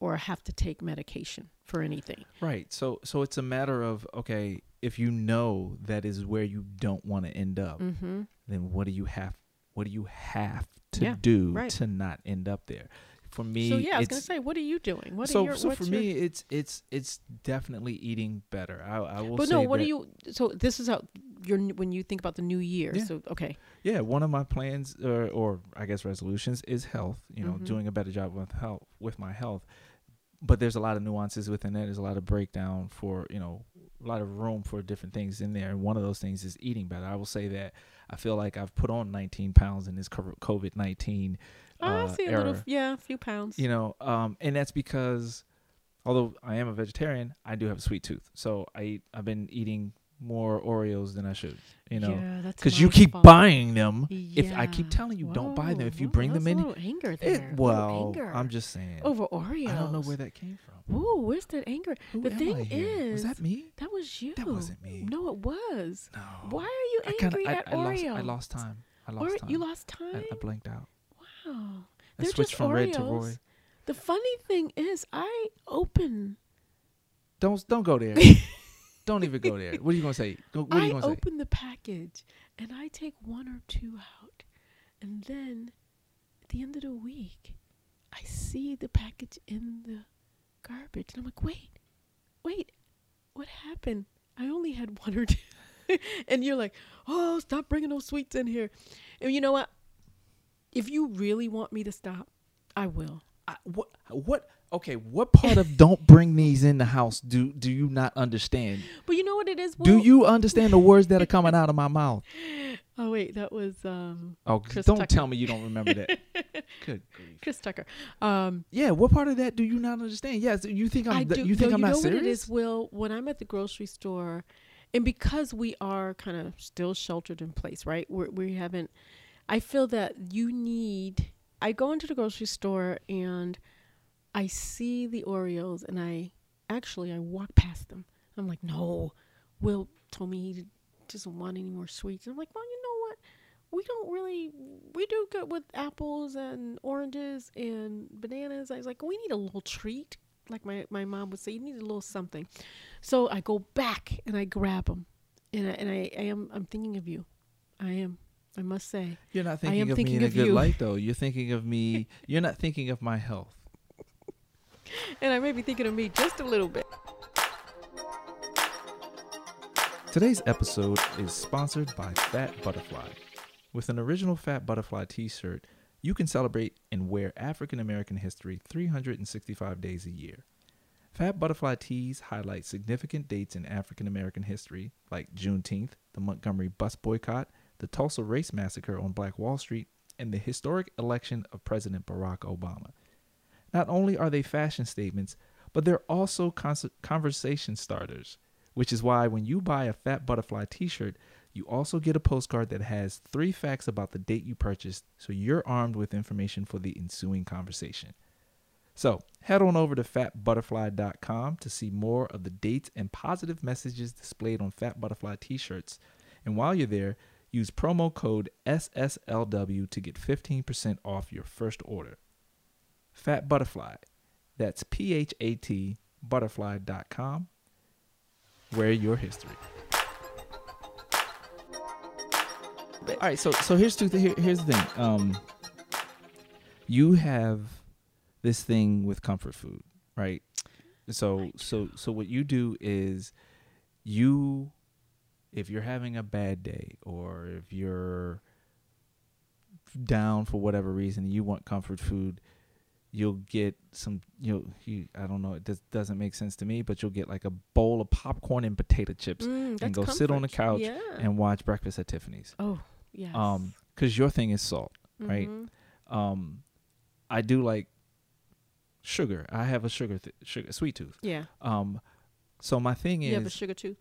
Speaker 2: or have to take medication for anything.
Speaker 1: right so so it's a matter of okay if you know that is where you don't want to end up
Speaker 2: Mm-hmm.
Speaker 1: then what do you have what do you have to
Speaker 2: Yeah,
Speaker 1: do
Speaker 2: right.
Speaker 1: to not end up there for me
Speaker 2: So yeah, I was gonna say, what are you doing? What
Speaker 1: so
Speaker 2: are your,
Speaker 1: so for
Speaker 2: your-
Speaker 1: me it's it's it's definitely eating better i, I will say But
Speaker 2: no, what do you? So this is how you're when you think about the new year.
Speaker 1: Yeah.
Speaker 2: So okay,
Speaker 1: yeah one of my plans or, or i guess resolutions is health you know
Speaker 2: Mhm.
Speaker 1: doing a better job with health with my health but there's a lot of nuances within that there's a lot of breakdown for you know a lot of room for different things in there and one of those things is eating better i will say that i feel like i've put on 19 pounds in this covid-19
Speaker 2: I
Speaker 1: uh,
Speaker 2: see a
Speaker 1: era.
Speaker 2: little, yeah, a few pounds.
Speaker 1: you know um and that's because although i am a vegetarian i do have a sweet tooth so i eat i've been eating more oreos than i should you know
Speaker 2: yeah, that's
Speaker 1: because you keep
Speaker 2: fault.
Speaker 1: buying them if i keep telling you don't buy them if you
Speaker 2: whoa,
Speaker 1: bring them in
Speaker 2: anger there. little
Speaker 1: well
Speaker 2: anger.
Speaker 1: i'm just saying
Speaker 2: over Oreos.
Speaker 1: i don't know where that came from
Speaker 2: Ooh, where's that anger?
Speaker 1: Who
Speaker 2: the thing
Speaker 1: I here? was that me
Speaker 2: That was you.
Speaker 1: that wasn't me
Speaker 2: No, it was.
Speaker 1: no
Speaker 2: Why are you
Speaker 1: I
Speaker 2: angry
Speaker 1: kinda, I,
Speaker 2: at
Speaker 1: I lost, I lost time i lost
Speaker 2: Ore-
Speaker 1: time
Speaker 2: You lost time.
Speaker 1: I, I blanked out
Speaker 2: wow.
Speaker 1: I
Speaker 2: They're
Speaker 1: switched from red to
Speaker 2: Oreos.
Speaker 1: Roy.
Speaker 2: The funny thing is, I open.
Speaker 1: Don't don't go there. don't even go there. What are you gonna say? Go- What are
Speaker 2: I
Speaker 1: you gonna say?
Speaker 2: open the package and I take one or two out, and then at the end of the week, I see the package in the garbage, and I'm like, wait, wait, what happened? I only had one or two, and you're like, oh, stop bringing those sweets in here, and you know what? If you really want me to stop, I will.
Speaker 1: I, what what? Okay, what part of don't bring these in the house do do you not understand?
Speaker 2: But you know what it is?
Speaker 1: Do you understand the words that are coming out of my mouth?
Speaker 2: Oh wait, that was um,
Speaker 1: Oh,
Speaker 2: Chris
Speaker 1: don't
Speaker 2: Tucker.
Speaker 1: tell me you don't remember that. Good grief.
Speaker 2: Chris Tucker. Um,
Speaker 1: Yeah, what part of that do you not understand? Yes, you think I'm.
Speaker 2: I do.
Speaker 1: You think
Speaker 2: no,
Speaker 1: I'm
Speaker 2: you
Speaker 1: not
Speaker 2: know
Speaker 1: serious?
Speaker 2: what it is, Will? When I'm at the grocery store, and because we are kind of still sheltered in place, right? We're, we haven't. I feel that you need. I go into the grocery store and I see the Oreos, and I actually I walk past them. I'm like, no. Will told me he doesn't want any more sweets. I'm like, well, you know what? We don't really. We do good with apples and oranges and bananas. I was like, we need a little treat like my, my mom would say, you need a little something. So I go back and I grab them, and I, and I, I am I'm thinking of you. I am. I must say.
Speaker 1: You're not thinking of
Speaker 2: thinking
Speaker 1: me in a good
Speaker 2: you.
Speaker 1: light, though. You're thinking of me. You're not thinking of my health.
Speaker 2: And I may be thinking of me just a little bit.
Speaker 1: Today's episode is sponsored by Phat Butterfly. With an original Phat Butterfly t shirt, you can celebrate and wear African American history 365 days a year. Phat Butterfly tees highlight significant dates in African American history, like Juneteenth, the Montgomery bus boycott, the Tulsa race massacre on Black Wall Street, and the historic election of President Barack Obama. Not only are they fashion statements, but they're also conversation starters, which is why when you buy a Phat Butterfly t shirt, you also get a postcard that has three facts about the date you purchased, so you're armed with information for the ensuing conversation. So head on over to phatbutterfly.com to see more of the dates and positive messages displayed on Phat Butterfly t shirts. And while you're there, use promo code SSLW to get 15% off your first order. Phat Butterfly. That's P H A T butterfly.com. Wear your history. All right, so so here's two here, here's the thing. Um you have this thing with comfort food, right? So so so what you do is you if you're having a bad day or if you're down for whatever reason you want comfort food you'll get some you know you I don't know it just doesn't make sense to me but you'll get like a bowl of popcorn and potato chips
Speaker 2: Mm,
Speaker 1: and go sit on the couch
Speaker 2: Yeah.
Speaker 1: and watch breakfast at Tiffany's
Speaker 2: oh yes.
Speaker 1: um cuz your thing is salt right?
Speaker 2: Mhm.
Speaker 1: um I do like sugar I have a sugar th- sugar sweet tooth
Speaker 2: Yeah.
Speaker 1: um so my thing is
Speaker 2: You have a sugar tooth.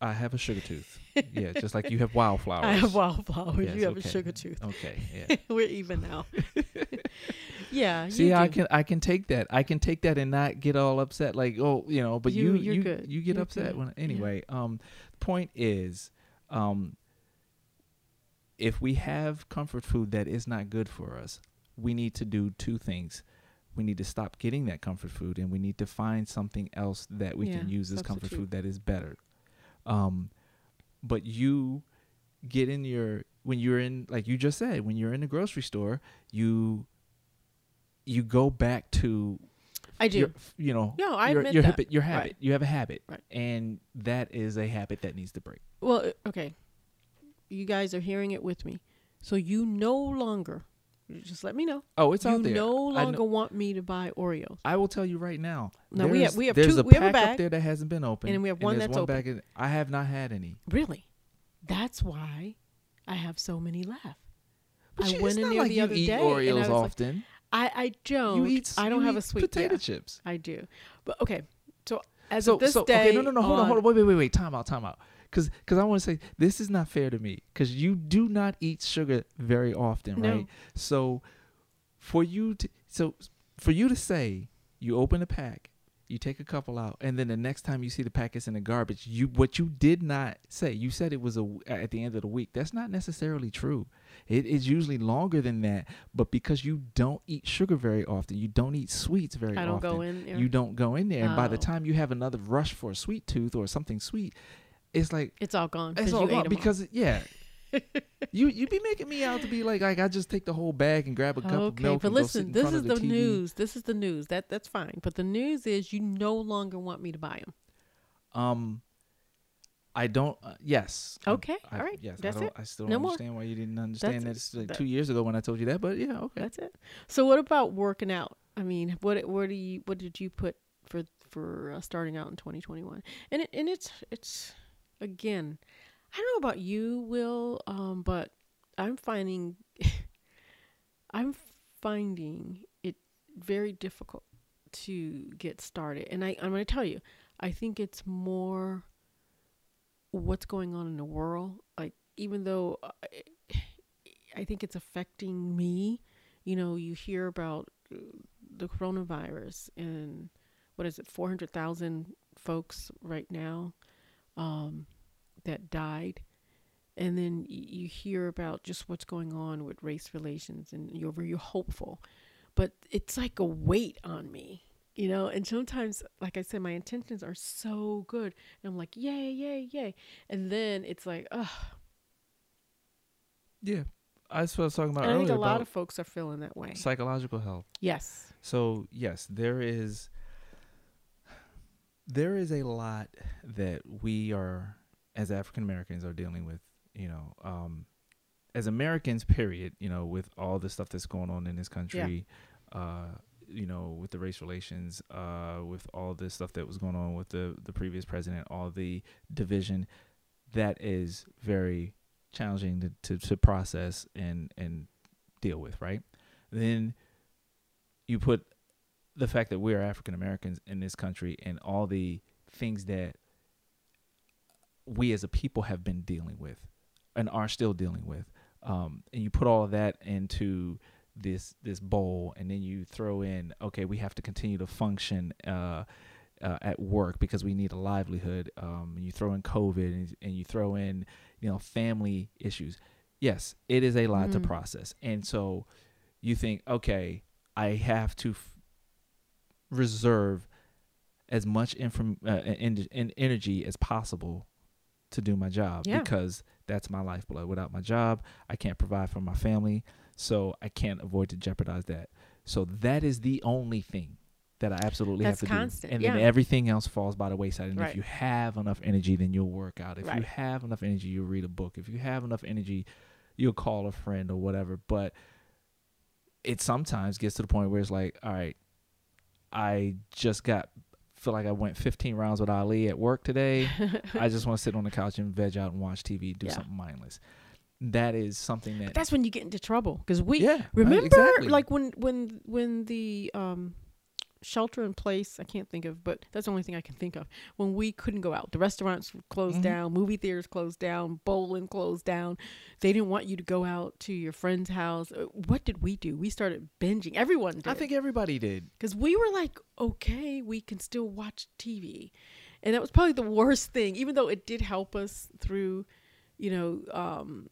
Speaker 1: I have a sugar tooth yeah just like you have wildflowers
Speaker 2: I have wildflowers.
Speaker 1: Yes,
Speaker 2: you have
Speaker 1: okay.
Speaker 2: a sugar tooth.
Speaker 1: okay yeah
Speaker 2: We're even now. yeah.
Speaker 1: See, I can I can take that. I can take that and not get all upset. Like, oh, you know. But
Speaker 2: You-
Speaker 1: you
Speaker 2: you're
Speaker 1: you
Speaker 2: good.
Speaker 1: you get
Speaker 2: You're
Speaker 1: upset
Speaker 2: good.
Speaker 1: when
Speaker 2: Yeah.
Speaker 1: anyway. Um, point is, um, if we have comfort food that is not good for us, we need to do two things. We need to stop getting that comfort food, and we need to find something else that we can use as comfort food that is better. Um, but you get in your when you're in like you just said when you're in the grocery store, you you go back to
Speaker 2: I do.
Speaker 1: your, you know
Speaker 2: No, I
Speaker 1: your,
Speaker 2: admit
Speaker 1: your
Speaker 2: that.
Speaker 1: habit your habit
Speaker 2: Right.
Speaker 1: you have a habit
Speaker 2: Right.
Speaker 1: and that is a habit that needs to break
Speaker 2: Well, uh, okay. You guys are hearing it with me. So you no longer, just let me know.
Speaker 1: oh it's
Speaker 2: you
Speaker 1: out there
Speaker 2: You
Speaker 1: no
Speaker 2: longer want me to buy Oreos.
Speaker 1: I will tell you right now
Speaker 2: No, we have- we have
Speaker 1: there's
Speaker 2: two-
Speaker 1: a
Speaker 2: we have a bag,
Speaker 1: up there that hasn't been opened
Speaker 2: and we have one that's
Speaker 1: one
Speaker 2: open.
Speaker 1: bag in- I have not had any
Speaker 2: Really? That's why I have so many left.
Speaker 1: but
Speaker 2: I
Speaker 1: you,
Speaker 2: went in
Speaker 1: not
Speaker 2: there
Speaker 1: like
Speaker 2: the
Speaker 1: you
Speaker 2: other
Speaker 1: eat
Speaker 2: day, and I
Speaker 1: Oreos
Speaker 2: was like,
Speaker 1: often
Speaker 2: I, I don't.
Speaker 1: you eat
Speaker 2: I don't
Speaker 1: you
Speaker 2: have
Speaker 1: eat
Speaker 2: a sweet
Speaker 1: potato
Speaker 2: yeah,
Speaker 1: chips
Speaker 2: I do. But okay. So as
Speaker 1: so
Speaker 2: of this
Speaker 1: so
Speaker 2: day,
Speaker 1: okay no no no hold on hold
Speaker 2: on-
Speaker 1: on wait wait wait wait time out time out because because I want to say this is not fair to me because you do not eat sugar very often
Speaker 2: No.
Speaker 1: right so for you to so for you to say you open a pack you take a couple out, and then the next time you see the packets in the garbage, you what you did not say, you said it was a at the end of the week. That's not necessarily true. It is usually longer than that, but because you don't eat sugar very often, you don't eat sweets very
Speaker 2: I don't
Speaker 1: often.
Speaker 2: go in there.
Speaker 1: You don't go in there, and by the
Speaker 2: Oh.
Speaker 1: time you have another rush for a sweet tooth or something sweet, it's like
Speaker 2: it's all gone.
Speaker 1: it's all
Speaker 2: you ate
Speaker 1: gone
Speaker 2: 'em all.
Speaker 1: because yeah. you you be making me out to be like like I just take the whole bag and grab a cup of milk
Speaker 2: but
Speaker 1: and go sit
Speaker 2: listen, this is the,
Speaker 1: the,
Speaker 2: news. This is the news. That that's fine. But the news is you no longer want me to buy them.
Speaker 1: Um, I don't. Uh, yes.
Speaker 2: Okay,
Speaker 1: I,
Speaker 2: all right,
Speaker 1: Yes.
Speaker 2: that's
Speaker 1: I don't.
Speaker 2: it.
Speaker 1: I still don't
Speaker 2: more.
Speaker 1: understand why you didn't understand
Speaker 2: That's
Speaker 1: that.
Speaker 2: it.
Speaker 1: It's like
Speaker 2: That-
Speaker 1: two years ago when I told you that, but yeah, okay.
Speaker 2: That's it. So what about working out? I mean, what what do you what did you put for for uh, starting out in 2021? And it, and it's it's again, I don't know about you, Will, um, but I'm finding I'm finding it very difficult to get started. And I I'm going to tell you, I think it's more what's going on in the world. Like even though I, I think it's affecting me you know, you hear about uh, the coronavirus and what is it, 400,000 folks right now um, that died. And then you hear about just what's going on with race relations and you're very hopeful. But it's like a weight on me, you know? And sometimes, like I said, my intentions are so good. And I'm like, yay, yay, yay. And then it's like, ugh.
Speaker 1: Yeah. That's what I was talking about
Speaker 2: And I
Speaker 1: earlier
Speaker 2: think a lot of folks are feeling that way.
Speaker 1: psychological health.
Speaker 2: Yes.
Speaker 1: So yes, there is there is a lot that we are as African Americans are dealing with, you know, um as Americans period, you know, with all the stuff that's going on in this country, uh you know, with the race relations, uh with all this stuff that was going on with the the previous president, all the division that is very challenging to, to, to process and and deal with, right? Then you put the fact that we're African Americans in this country and all the things that we as a people have been dealing with and are still dealing with, um, and you put all of that into this this bowl, and then you throw in, okay, we have to continue to function. Uh, uh, at work because we need a livelihood. Um, and you throw in COVID and, and you throw in, you know, family issues. Yes, it is a lot to
Speaker 2: Mm.
Speaker 1: process, and so you think, okay, I have to reserve as much inform uh, en- en- energy as possible to do my job
Speaker 2: Yeah.
Speaker 1: because that's my lifeblood. Without my job, I can't provide for my family, so I can't avoid to jeopardize that. So that is the only thing that I absolutely
Speaker 2: That's
Speaker 1: have to
Speaker 2: constant,
Speaker 1: do, and
Speaker 2: yeah.
Speaker 1: then everything else falls by the wayside. And
Speaker 2: Right.
Speaker 1: if you have enough energy, then you'll work out. If you have enough energy, you'll read a book. If you have enough energy, you'll call a friend or whatever. But it sometimes gets to the point where it's like, all right, I just got feel like I went 15 rounds with Ali at work today. I just want to sit on the couch and veg out and watch TV, do
Speaker 2: Yeah.
Speaker 1: something mindless. That is something that
Speaker 2: But that's when you get into trouble because we
Speaker 1: yeah, right,
Speaker 2: remember
Speaker 1: exactly.
Speaker 2: like when when when the um shelter in place i can't think of but that's the only thing i can think of when we couldn't go out. The restaurants closed
Speaker 1: Mhm.
Speaker 2: down movie theaters closed down bowling closed down. They didn't want you to go out to your friend's house. Uh, what did we do? We started binging. Everyone did.
Speaker 1: I think everybody did.
Speaker 2: because we were like okay we can still watch tv and that was probably the worst thing even though it did help us through you know um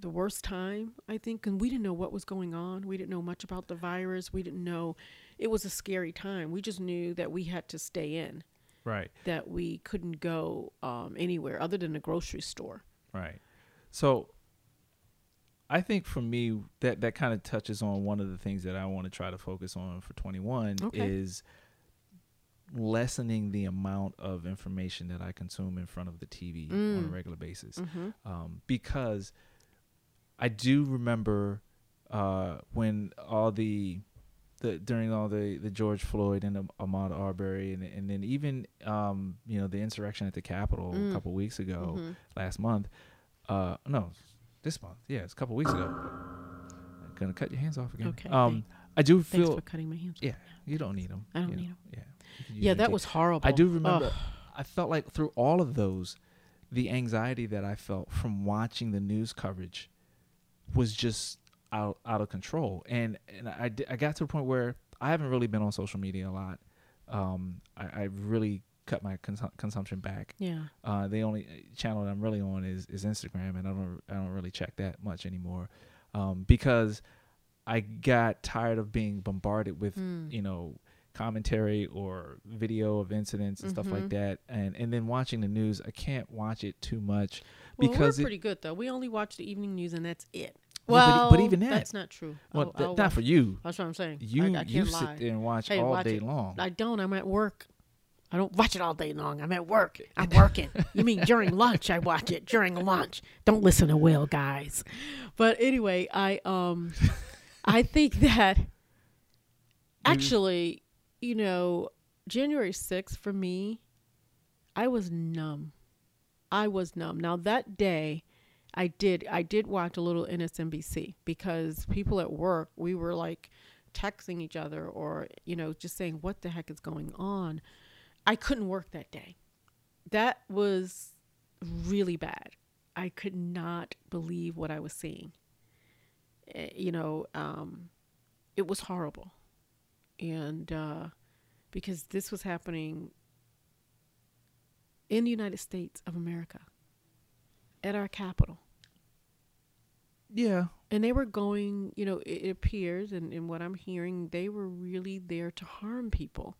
Speaker 2: the worst time i think and we didn't know what was going on. We didn't know much about the virus. We didn't know it was a scary time we just knew that we had to stay in
Speaker 1: Right.
Speaker 2: that we couldn't go um, anywhere other than the grocery store
Speaker 1: Right. So I think for me that that kind of touches on one of the things that I want to try to focus on for 21
Speaker 2: Okay.
Speaker 1: is lessening the amount of information that I consume in front of the TV on a
Speaker 2: Mm.
Speaker 1: regular basis.
Speaker 2: mm-hmm.
Speaker 1: Um, because I do remember uh, when all the the during all the, the George Floyd and Ahmaud Arbery and and then even um, you know the insurrection at the Capitol
Speaker 2: Mm.
Speaker 1: a couple weeks ago
Speaker 2: Mhm.
Speaker 1: last month. Uh, no, this month. Yeah, it's a couple weeks ago. I'm gonna cut your hands off again.
Speaker 2: Okay,
Speaker 1: Um, I do feel.
Speaker 2: thanks for cutting my hands
Speaker 1: yeah, you don't need them.
Speaker 2: I don't need 'em.
Speaker 1: Yeah. you can use
Speaker 2: yeah that was horrible
Speaker 1: I do remember.
Speaker 2: Ugh.
Speaker 1: I felt like through all of those, the anxiety that I felt from watching the news coverage was just out out of control. And and I, I got to a point where I haven't really been on social media a lot. Um, I, I really cut my consum- consumption back.
Speaker 2: Yeah.
Speaker 1: Uh, the only channel that I'm really on is, is Instagram, and I don't I don't really check that much anymore, um, because I got tired of being bombarded with
Speaker 2: Mm.
Speaker 1: you know commentary or video of incidents and stuff like
Speaker 2: Mhm.
Speaker 1: that, and and then watching the news, I can't watch it too much
Speaker 2: Well,
Speaker 1: because
Speaker 2: we're
Speaker 1: it-
Speaker 2: pretty good though. We only watch the evening news and that's it.
Speaker 1: But
Speaker 2: Well,
Speaker 1: but even that-
Speaker 2: that's not true.
Speaker 1: well,
Speaker 2: I'll- I'll
Speaker 1: not
Speaker 2: watch-
Speaker 1: for you.
Speaker 2: That's what I'm saying.
Speaker 1: You
Speaker 2: I, I
Speaker 1: you
Speaker 2: can't
Speaker 1: sit
Speaker 2: lie.
Speaker 1: there and watch
Speaker 2: Hey,
Speaker 1: all
Speaker 2: watch
Speaker 1: day
Speaker 2: it.
Speaker 1: long.
Speaker 2: I don't. I'm at work. I don't watch it all day long. I'm at work. I'm working. you mean during lunch? I watch it during lunch. Don't listen to Will, guys. But anyway, I um, I think that actually, you know, January 6th for me, I was numb. I was numb. Now that day, I did I did watch a little MSNBC because people at work we were like texting each other or you know just saying what the heck is going on. I couldn't work that day. That was really bad. I could not believe what I was seeing. Eh, You know, um, it was horrible, and uh, because this was happening in the United States of America, at our capital.
Speaker 1: yeah,
Speaker 2: And they were going, you know, it, appears, and, and what I'm hearing, they were really there to harm people.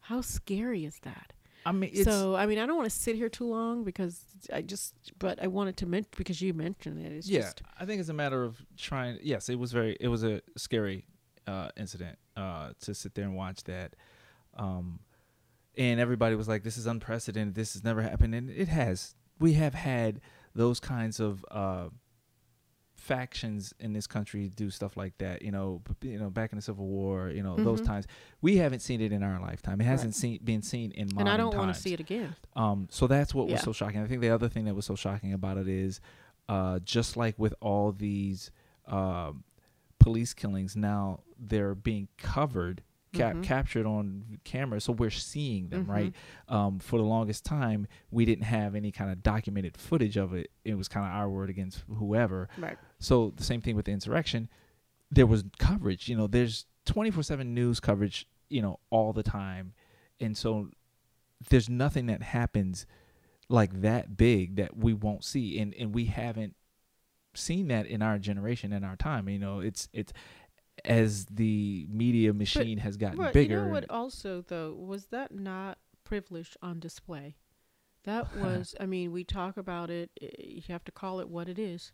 Speaker 2: How scary is that?
Speaker 1: I mean, it's,
Speaker 2: so, I mean, I don't want to sit here too long because I just, but I wanted to mention because you mentioned it. It's
Speaker 1: yeah,
Speaker 2: just,
Speaker 1: I think it's a matter of trying. Yes, it was very. It was a scary uh, incident uh, to sit there and watch that. Um, and everybody was like, "This is unprecedented. This has never happened," and it has. We have had those kinds of uh, factions in this country do stuff like that. You know, you know, back in the Civil War. You know, those
Speaker 2: Mhm.
Speaker 1: times we haven't seen it in our lifetime. It hasn't
Speaker 2: Right.
Speaker 1: seen been seen in modern
Speaker 2: and I don't want to see it again.
Speaker 1: Um, so that's what was so shocking. I think the other thing that was so shocking about it is, uh, just like with all these um, police killings, now they're being covered, cap-
Speaker 2: Mhm.
Speaker 1: captured on camera, so we're seeing them.
Speaker 2: Mhm.
Speaker 1: Right. Um, for the longest time, we didn't have any kind of documented footage of it. It was kind of our word against whoever.
Speaker 2: Right.
Speaker 1: So the same thing with the insurrection. There was coverage. You know, there's 24 seven news coverage. You know, all the time, and so there's nothing that happens like that big that we won't see, and and we haven't seen that in our generation in our time. You know, it's it's as the media machine has gotten
Speaker 2: But
Speaker 1: bigger.
Speaker 2: you know what? Also, though, was that not privilege on display? That was. I mean, we talk about it. Eh, you have to call it what it is.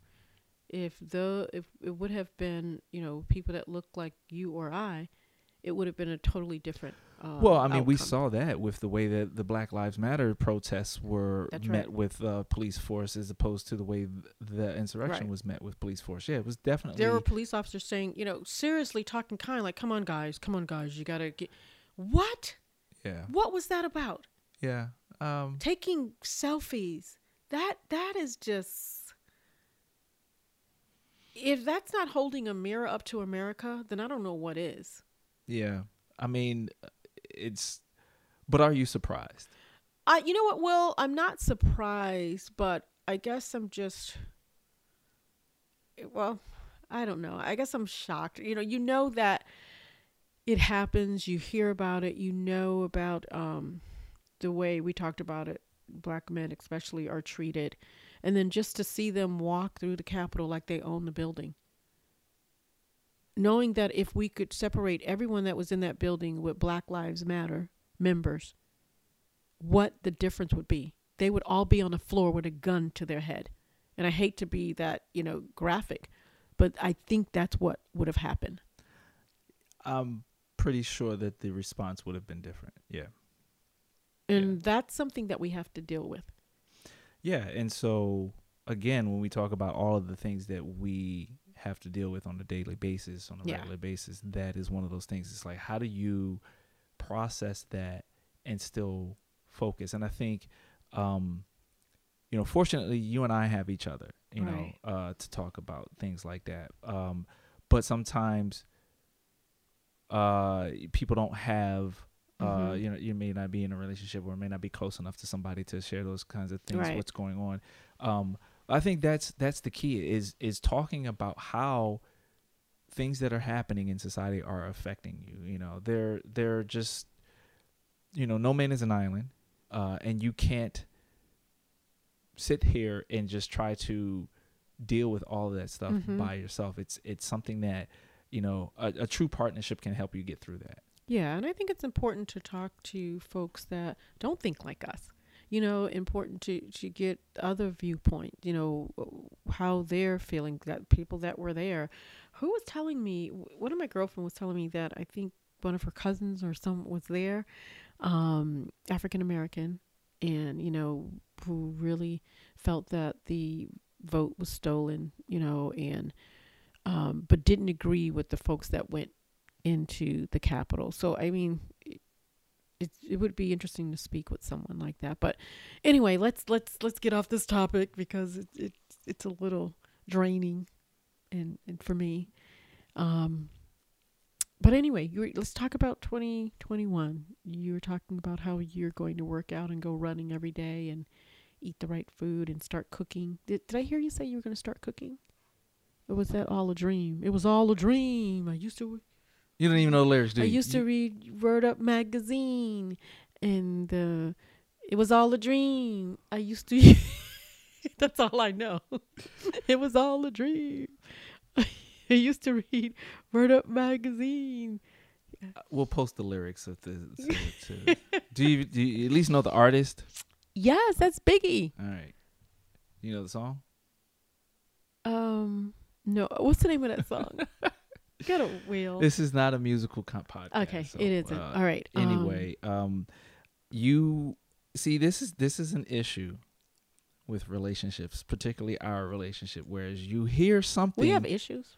Speaker 2: If the if it would have been, you know, people that look like you or I, it would have been a totally different. Uh,
Speaker 1: well, I mean, we saw that with the way that the Black Lives Matter protests were
Speaker 2: That's
Speaker 1: met
Speaker 2: right.
Speaker 1: with uh, police force, as opposed to the way th- the insurrection
Speaker 2: Right.
Speaker 1: was met with police force. Yeah, it was definitely.
Speaker 2: There were police officers saying, you know, seriously talking kind, like, "Come on, guys, come on, guys, you gotta get." What?
Speaker 1: yeah,
Speaker 2: What was that about?
Speaker 1: yeah. Um,
Speaker 2: Taking selfies. That that is just. If that's not holding a mirror up to America, then I don't know what is.
Speaker 1: yeah. I mean, it's. But are you surprised?
Speaker 2: I, you know what, Will? I'm not surprised, but I guess I'm just. Well, I don't know. I guess I'm shocked. You know, you know that it happens. You hear about it. You know about um, the way we talked about it. Black men, especially, are treated, and then just to see them walk through the Capitol like they own the building. Knowing that if we could separate everyone that was in that building with Black Lives Matter members, what the difference would be. They would all be on the floor with a gun to their head. And I hate to be that, you know, graphic, but I think that's what would have happened.
Speaker 1: I'm pretty sure that the response would have been different. Yeah.
Speaker 2: And that's something that we have to deal with.
Speaker 1: Yeah, and so again, when we talk about all of the things that we have to deal with on a daily basis, on a
Speaker 2: Yeah.
Speaker 1: regular basis, that is one of those things. It's like how do you process that and still focus? And I think, um, you know, fortunately, you and I have each other, you
Speaker 2: Right.
Speaker 1: know, uh, to talk about things like that. Um, but sometimes, uh, people don't have. Uh,
Speaker 2: Mhm.
Speaker 1: you know, you may not be in a relationship or may not be close enough to somebody to share those kinds of things.
Speaker 2: Right.
Speaker 1: What's going on? Um, I think that's that's the key is is talking about how things that are happening in society are affecting you. You know, they're they're just you know, no man is an island, uh, and you can't sit here and just try to deal with all of that stuff
Speaker 2: Mhm.
Speaker 1: by yourself. It's it's something that you know a, a true partnership can help you get through that.
Speaker 2: Yeah, and I think it's important to talk to folks that don't think like us. You know, important to to get other viewpoint. You know, how they're feeling. That people that were there, who was telling me. One of my girlfriend was telling me that I think one of her cousins or some was there, um, African American, and you know, who really felt that the vote was stolen. You know, and um, but didn't agree with the folks that went into the Capitol. So I mean, it, it would be interesting to speak with someone like that. But anyway, let's let's let's get off this topic because it, it it's a little draining, and and for me. Um, but anyway, you let's talk about 2021. You were talking about how you're going to work out and go running every day and eat the right food and start cooking. Did, did I hear you say you were going to start cooking? Or was that all a dream? It was all a dream. I used to
Speaker 1: You don't even know the lyrics, do
Speaker 2: I
Speaker 1: you?
Speaker 2: used to read Word Up magazine, and uh, it was all a dream. I used to. that's all I know. it was all a dream. I used to read Word Up magazine.
Speaker 1: We'll post the lyrics of the. To, to, do you do you at least know the artist?
Speaker 2: Yes, that's Biggie.
Speaker 1: All right. You know the song?
Speaker 2: Um, no, what's the name of that song? Got a wheel.
Speaker 1: This is not a musical comp podcast.
Speaker 2: okay,
Speaker 1: so,
Speaker 2: it isn't.
Speaker 1: uh,
Speaker 2: all right. um,
Speaker 1: anyway, um, you see, this is this is an issue with relationships, particularly our relationship. Whereas you hear something,
Speaker 2: we have issues.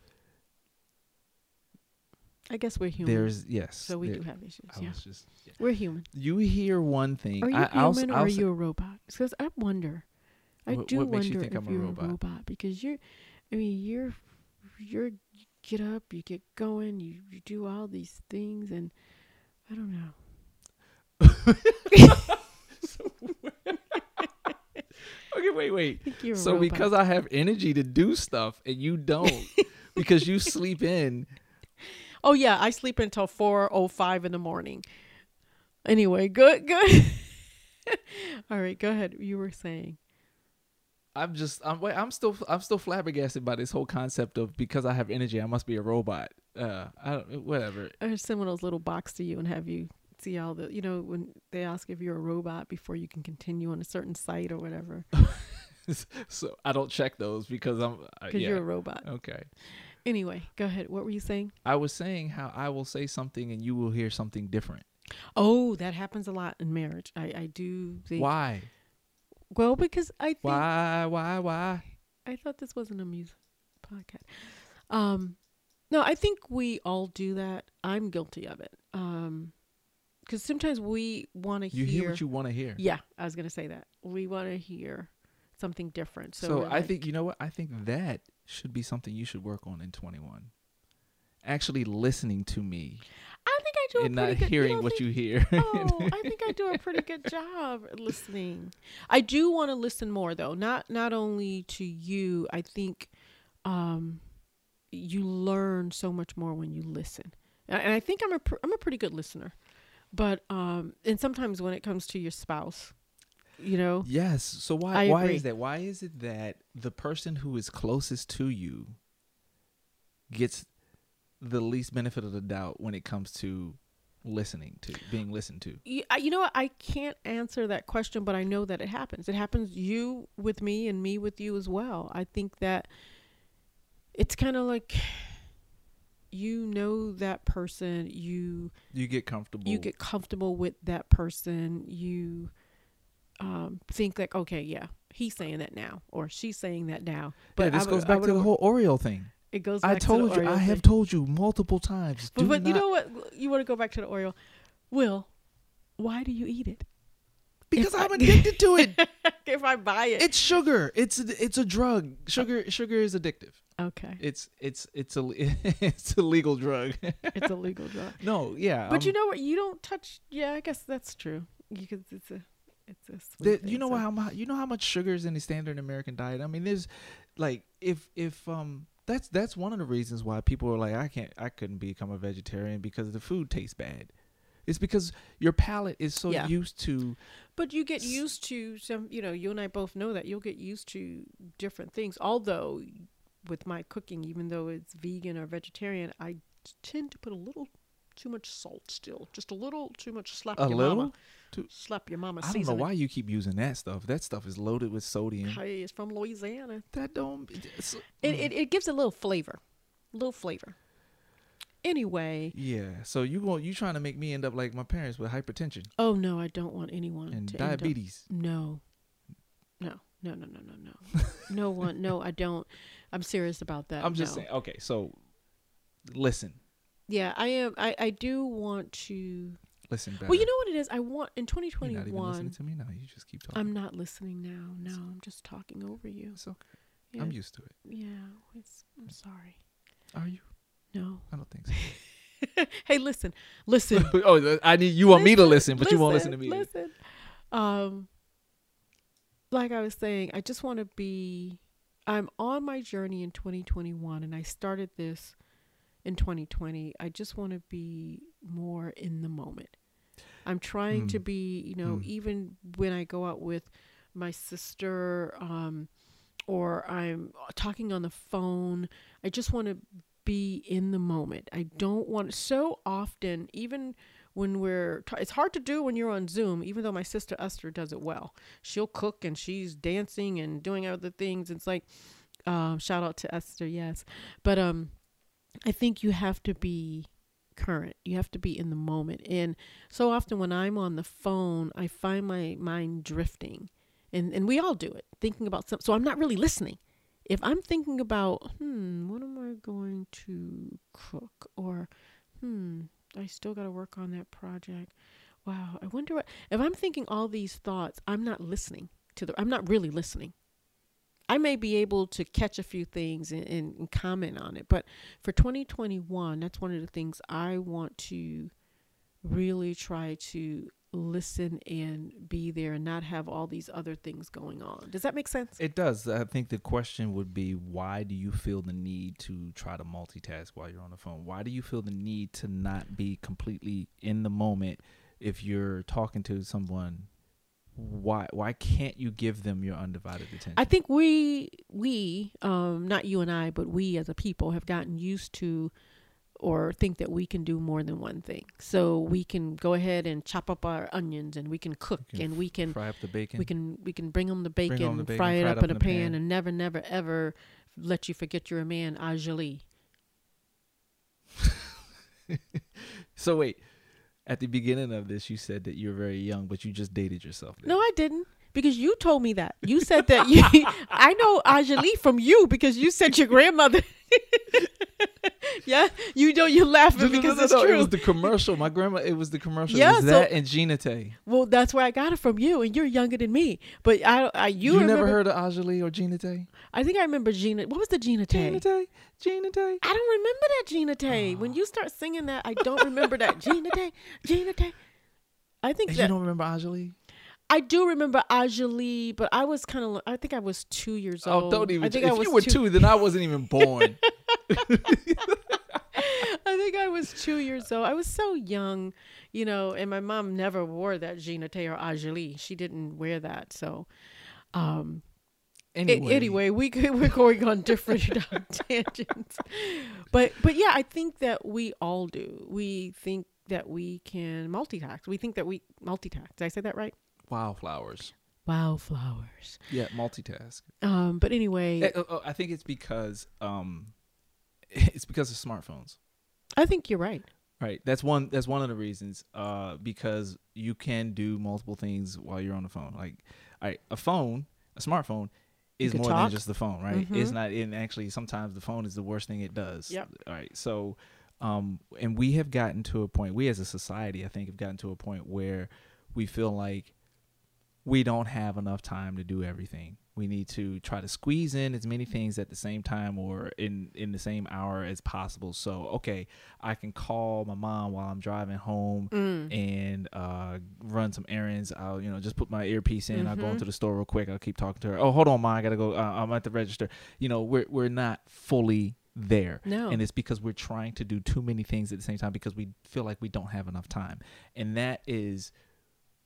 Speaker 2: I guess we're human.
Speaker 1: there's yes,
Speaker 2: so we
Speaker 1: there-
Speaker 2: do have issues. Yeah,
Speaker 1: just
Speaker 2: we're human.
Speaker 1: you hear one thing.
Speaker 2: Are you
Speaker 1: I, I'll,
Speaker 2: human
Speaker 1: I'll,
Speaker 2: or are
Speaker 1: say-
Speaker 2: you a robot? Because I wonder. I
Speaker 1: What-
Speaker 2: do
Speaker 1: what
Speaker 2: wonder
Speaker 1: you think
Speaker 2: if
Speaker 1: I'm a
Speaker 2: you're
Speaker 1: robot?
Speaker 2: because you're. I mean, you're. You're. Get up, you get going, you, you do all these things, and I don't know.
Speaker 1: okay, wait, wait. So because I have energy to do stuff and you don't, because you sleep in.
Speaker 2: oh yeah, I sleep until four oh five in the morning. Anyway, good, good. all right, go ahead. You were saying.
Speaker 1: I'm just I'm wait, I'm still I'm still flabbergasted by this whole concept of because I have energy I must be a robot. Uh, I don't whatever.
Speaker 2: Just send one of those little box to you and have you see all the you know when they ask if you're a robot before you can continue on a certain site or whatever
Speaker 1: so I don't check those because I'm uh,
Speaker 2: because
Speaker 1: yeah.
Speaker 2: you're a robot.
Speaker 1: okay.
Speaker 2: Anyway, go ahead. What were you saying?
Speaker 1: I was saying how I will say something and you will hear something different.
Speaker 2: Oh, that happens a lot in marriage. I I do think.
Speaker 1: Why?
Speaker 2: Well, because I think
Speaker 1: Why? Why? Why?
Speaker 2: I thought this wasn't a music podcast. Um, no, I think we all do that. I'm guilty of it. Um, because sometimes we want to
Speaker 1: You
Speaker 2: hear.
Speaker 1: hear what you want to hear.
Speaker 2: yeah, I was gonna say that we want to hear something different. So,
Speaker 1: So, I
Speaker 2: like-
Speaker 1: think you know what I think that should be something you should work on in 21. Actually listening to me
Speaker 2: I think I do
Speaker 1: and not
Speaker 2: good.
Speaker 1: hearing
Speaker 2: don't
Speaker 1: what
Speaker 2: think-
Speaker 1: you hear.
Speaker 2: oh, I think I do a pretty good job listening. I do want to listen more though. Not not only to you. I think um you learn so much more when you listen. And and I think I'm a pr- I'm a pretty good listener. But um and sometimes when it comes to your spouse, you know,
Speaker 1: Yes. So why
Speaker 2: I
Speaker 1: why
Speaker 2: agree.
Speaker 1: is that? Why is it that the person who is closest to you gets the least benefit of the doubt when it comes to listening to being listened to?
Speaker 2: you, know? I can't answer that question, but I know that it happens. It happens you with me and me with you as well. I think that it's kind of like you know that person, you
Speaker 1: You get comfortable.
Speaker 2: you get comfortable with that person, you um, think like, okay, yeah, he's saying that now, or she's saying that now.
Speaker 1: But
Speaker 2: But
Speaker 1: this
Speaker 2: I
Speaker 1: goes
Speaker 2: would- I
Speaker 1: back to the whole Oreo thing.
Speaker 2: It goes.
Speaker 1: I told
Speaker 2: the
Speaker 1: you.
Speaker 2: Oreo
Speaker 1: I have told you multiple times.
Speaker 2: But, but you know what? You want to go back to the Oreo? Will, why do you eat it?
Speaker 1: because
Speaker 2: I-
Speaker 1: I'm addicted to it.
Speaker 2: if I buy it,
Speaker 1: It's sugar. It's a, it's a drug. Sugar sugar is addictive.
Speaker 2: okay.
Speaker 1: It's it's it's a it's a legal drug.
Speaker 2: It's a legal drug.
Speaker 1: no, yeah.
Speaker 2: But you
Speaker 1: um,
Speaker 2: know what? You don't touch. Yeah, I guess that's true. Because it's a, it's a.
Speaker 1: the-
Speaker 2: Sweet
Speaker 1: you know
Speaker 2: so-
Speaker 1: how much you know how much sugar is in the standard American diet. I mean, there's like if if um that's that's one of the reasons why people are like I can't I couldn't become a vegetarian because the food tastes bad. It's because your palate is so
Speaker 2: Yeah.
Speaker 1: used to.
Speaker 2: But you get used to some, you know, you and I both know that you'll get used to different things. Although, with my cooking, even though it's vegan or vegetarian, I tend to put a little too much salt still. Just a little too much slap
Speaker 1: A little?
Speaker 2: mama.
Speaker 1: Too-
Speaker 2: Slap your mama
Speaker 1: I don't know why you keep using that stuff. That stuff is loaded with sodium.
Speaker 2: Hey, it's from Louisiana.
Speaker 1: That don't.
Speaker 2: It, mm. it, it gives a little flavor. Little flavor. Anyway,
Speaker 1: yeah. So you want you trying to make me end up like my parents with hypertension
Speaker 2: oh no, I don't want anyone
Speaker 1: and
Speaker 2: to end up-
Speaker 1: diabetes.
Speaker 2: No. No. No, no, no, no, no. no one. No, I don't. I'm serious about that.
Speaker 1: I'm just
Speaker 2: no.
Speaker 1: saying. Okay, so listen,
Speaker 2: Yeah, I am. I, I do want to.
Speaker 1: Listen. Better.
Speaker 2: Well, you know what it is. I want in 2021.
Speaker 1: You're not even listening to me now. You just keep talking.
Speaker 2: I'm not listening now. No, I'm just talking over you.
Speaker 1: It's okay.
Speaker 2: Yeah,
Speaker 1: I'm used to it.
Speaker 2: yeah. It's. I'm sorry.
Speaker 1: Are you?
Speaker 2: No.
Speaker 1: I don't think so.
Speaker 2: hey, listen, listen.
Speaker 1: oh, I need you want me to listen, but you won't listen to me.
Speaker 2: Listen. Um, like I was saying, I just want to be. I'm on my journey in 2021, and I started this in 2020. I just want to be more in the moment. I'm trying to
Speaker 1: Mm.
Speaker 2: be, you know,
Speaker 1: Mm.
Speaker 2: even when I go out with my sister, um, or I'm talking on the phone. I just want to be in the moment. I don't want so often, even when we're, t- it's hard to do when you're on Zoom, even though my sister Esther does it well. She'll cook and she's dancing and doing other things. It's like, um, shout out to Esther, yes. But um, I think you have to be current. You have to be in the moment. And so often when I'm on the phone, I find my mind drifting. And, and we all do it, thinking about something. So I'm not really listening if I'm thinking about, hmm, what am I going to cook? Or, hmm, I still got to work on that project. Wow, I wonder what, if I'm thinking all these thoughts, I'm not listening to the, I'm not really listening. I may be able to catch a few things and, and, and comment on it, but for 2021, that's one of the things I want to really try to listen and be there and not have all these other things going on. Does that make sense?
Speaker 1: It does. I think the question would be why do you feel the need to try to multitask while you're on the phone? Why do you feel the need to not be completely in the moment if you're talking to someone? Why why can't you give them your undivided attention?
Speaker 2: I think we we um not you and I, but we as a people have gotten used to or think that we can do more than one thing. So we can go ahead and chop up our onions and we can cook
Speaker 1: can
Speaker 2: and we can
Speaker 1: fry up the bacon.
Speaker 2: we can we can bring them the bacon,
Speaker 1: home the bacon,
Speaker 2: fry it
Speaker 1: fry
Speaker 2: up,
Speaker 1: it up
Speaker 2: in a pan,
Speaker 1: pan.
Speaker 2: and never never ever let you forget you're a man, Enjoli.
Speaker 1: so wait, at the beginning of this, you said that you're very young, but you just dated yourself.
Speaker 2: No, I didn't. Because you told me that. You said that you I know Enjoli from you because you said your grandmother. yeah, you know you're laughing because it's
Speaker 1: It
Speaker 2: true.
Speaker 1: was the commercial. My grandma. It was the commercial.
Speaker 2: Yeah,
Speaker 1: it was
Speaker 2: so-
Speaker 1: that and Jean Naté.
Speaker 2: well, that's where I got it from you, and you're younger than me. But I, I you,
Speaker 1: You,
Speaker 2: remember,
Speaker 1: never heard of Enjoli or Jean Naté?
Speaker 2: I think I remember Gina. What was the Jean Naté?
Speaker 1: Jean Naté. Jean Naté.
Speaker 2: I don't remember that Jean Naté. Ah. When you start singing that, I don't remember that Jean Naté. Jean Naté. I think
Speaker 1: And
Speaker 2: that
Speaker 1: you don't remember Enjoli?
Speaker 2: I do remember Enjoli, but I was kind of. I think I was two years
Speaker 1: Oh,
Speaker 2: old.
Speaker 1: don't even.
Speaker 2: I think
Speaker 1: if
Speaker 2: I was
Speaker 1: you were
Speaker 2: two.
Speaker 1: two, then I wasn't even born.
Speaker 2: I think I was two years old. I was so young, you know, and my mom never wore that Jean Naté or Enjoli. She didn't wear that. So, um,
Speaker 1: anyway,
Speaker 2: anyway, we could, we're going on different tangents, but but yeah, I think that we all do. We think that we can multitask. We think that we multitask. Did I say that right?
Speaker 1: wildflowers.
Speaker 2: Wildflowers.
Speaker 1: Yeah, multitask.
Speaker 2: Um, but anyway,
Speaker 1: Eh, oh, oh, I think it's because um, it's because of smartphones.
Speaker 2: I think you're right.
Speaker 1: Right. That's one. That's one of the reasons. Uh, because you can do multiple things while you're on the phone. Like, all right, a phone, a smartphone, is more
Speaker 2: talk.
Speaker 1: than just the phone. Right. It's
Speaker 2: Mhm.
Speaker 1: not. And actually, sometimes the phone is the worst thing it does.
Speaker 2: Yep.
Speaker 1: All right. So, um, and we have gotten to a point. We as a society, I think, have gotten to a point where we feel like we don't have enough time to do everything. We need to try to squeeze in as many things at the same time or in in the same hour as possible. So, okay, I can call my mom while I'm driving home
Speaker 2: Mm.
Speaker 1: and uh, run some errands. I'll you know just put my earpiece in. I'll go
Speaker 2: Mhm.
Speaker 1: into the store real quick. I'll keep talking to her. Oh, hold on, mom. I gotta go. Uh, I'm at the register. You know, we're we're not fully there.
Speaker 2: No.
Speaker 1: And it's because we're trying to do too many things at the same time because we feel like we don't have enough time. And that is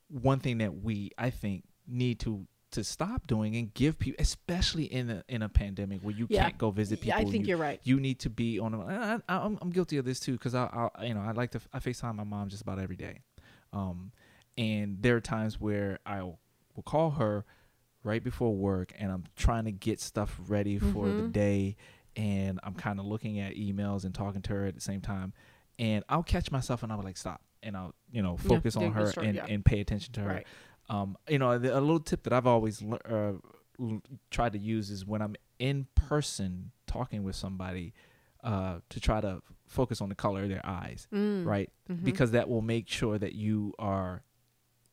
Speaker 1: one thing that we I think need to to stop doing and give people especially in a in a pandemic where you
Speaker 2: Yeah.
Speaker 1: can't go visit people.
Speaker 2: Yeah, I think
Speaker 1: you,
Speaker 2: you're right.
Speaker 1: you need to be on. A, I, I'm, I'm guilty of this too because I, I, you know, I like to. I Facetime my mom just about every day, um, and there are times where I will call her right before work, and I'm trying to get stuff ready for the
Speaker 2: Mhm.
Speaker 1: day, and I'm kind of looking at emails and talking to her at the same time, and I'll catch myself and I'll be like, stop, and I'll, you know, focus
Speaker 2: do
Speaker 1: on her
Speaker 2: start,
Speaker 1: and,
Speaker 2: yeah.
Speaker 1: and pay attention to her
Speaker 2: Right.
Speaker 1: um, you know, the, a little tip that I've always uh, l- tried to use is when I'm in person talking with somebody uh, to try to focus on the color of their eyes,
Speaker 2: Mm.
Speaker 1: right?
Speaker 2: Mhm.
Speaker 1: Because that will make sure that you are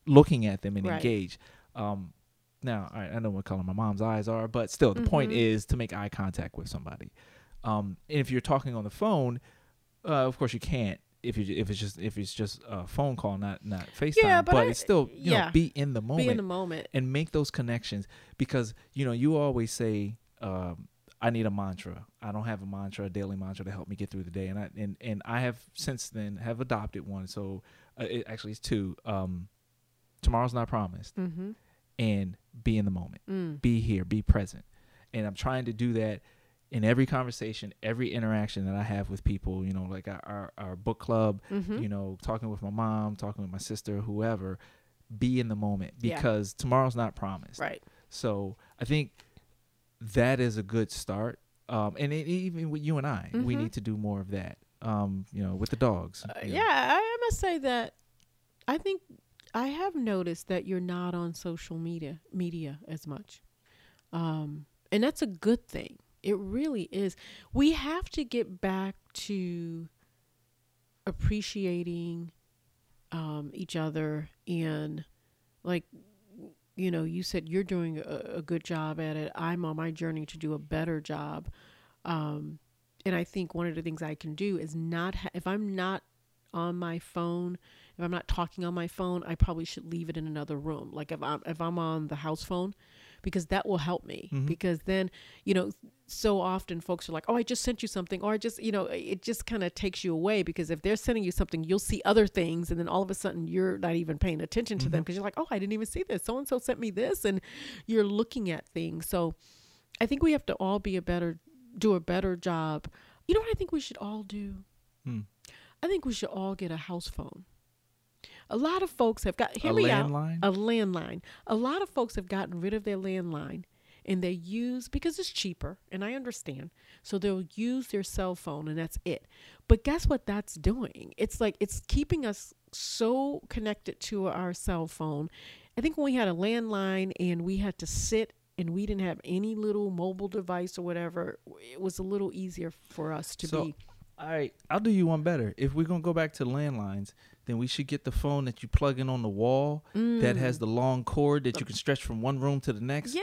Speaker 1: looking at them and
Speaker 2: Right.
Speaker 1: engaged. Um, now, I, I know what color my mom's eyes are, but still, the point
Speaker 2: Mhm.
Speaker 1: is to make eye contact with somebody. Um, and if you're talking on the phone, uh, of course you can't. If you if it's just if it's just a phone call, not not FaceTime,
Speaker 2: Yeah, but I-
Speaker 1: it's still you
Speaker 2: yeah.
Speaker 1: know be in the moment
Speaker 2: Be in the moment.
Speaker 1: and make those connections because you know you always say um, I need a mantra. I don't have a mantra, a daily mantra to help me get through the day, and I and and I have since then have adopted one. So uh, it actually it's two. Um, tomorrow's not promised,
Speaker 2: Mm-hmm.
Speaker 1: and be in the moment,
Speaker 2: Mm.
Speaker 1: be here, be present, and I'm trying to do that in every conversation, every interaction that I have with people. You know, like our our, our book club,
Speaker 2: Mm-hmm.
Speaker 1: you know, talking with my mom, talking with my sister, whoever. Be in the moment
Speaker 2: Yeah.
Speaker 1: because tomorrow's not promised.
Speaker 2: Right.
Speaker 1: So I think that is a good start. Um, and it, even with you and I, we
Speaker 2: Mhm.
Speaker 1: need to do more of that. Um, you know, with the dogs.
Speaker 2: Uh,
Speaker 1: know.
Speaker 2: yeah, I must say that I think I have noticed that you're not on social media media as much, um, and that's a good thing. It really is. We have to get back to appreciating um, each other and like you know you said you're doing a, a good job at it. I'm on my journey to do a better job. Um, and i think one of the things i can do is not ha- if i'm not on my phone if i'm not talking on my phone i probably should leave it in another room. Like if i'm if i'm on the house phone because that will help me
Speaker 1: Mhm.
Speaker 2: because then you know so often folks are like oh i just sent you something or i just you know it just kind of takes you away because if they're sending you something you'll see other things and then all of a sudden you're not even paying attention to them
Speaker 1: Mhm.
Speaker 2: because you're like oh i didn't even see this so and so sent me this and you're looking at things so i think we have to all be a better do a better job you know what i think we should all do
Speaker 1: Hmm.
Speaker 2: i think we should all get a house phone a lot of folks have got hear
Speaker 1: a
Speaker 2: me out a landline. A lot of folks have gotten rid of their landline and they use because it's cheaper and I understand. So they'll use their cell phone and that's it. But guess what that's doing? It's like it's keeping us so connected to our cell phone. I think when we had a landline and we had to sit and we didn't have any little mobile device or whatever, it was a little easier for us to
Speaker 1: So,
Speaker 2: be
Speaker 1: All right, I'll do you one better. If we're gonna go back to landlines, then we should get the phone that you plug in on the wall that has the long cord that you can stretch from one room to the next.
Speaker 2: Mm.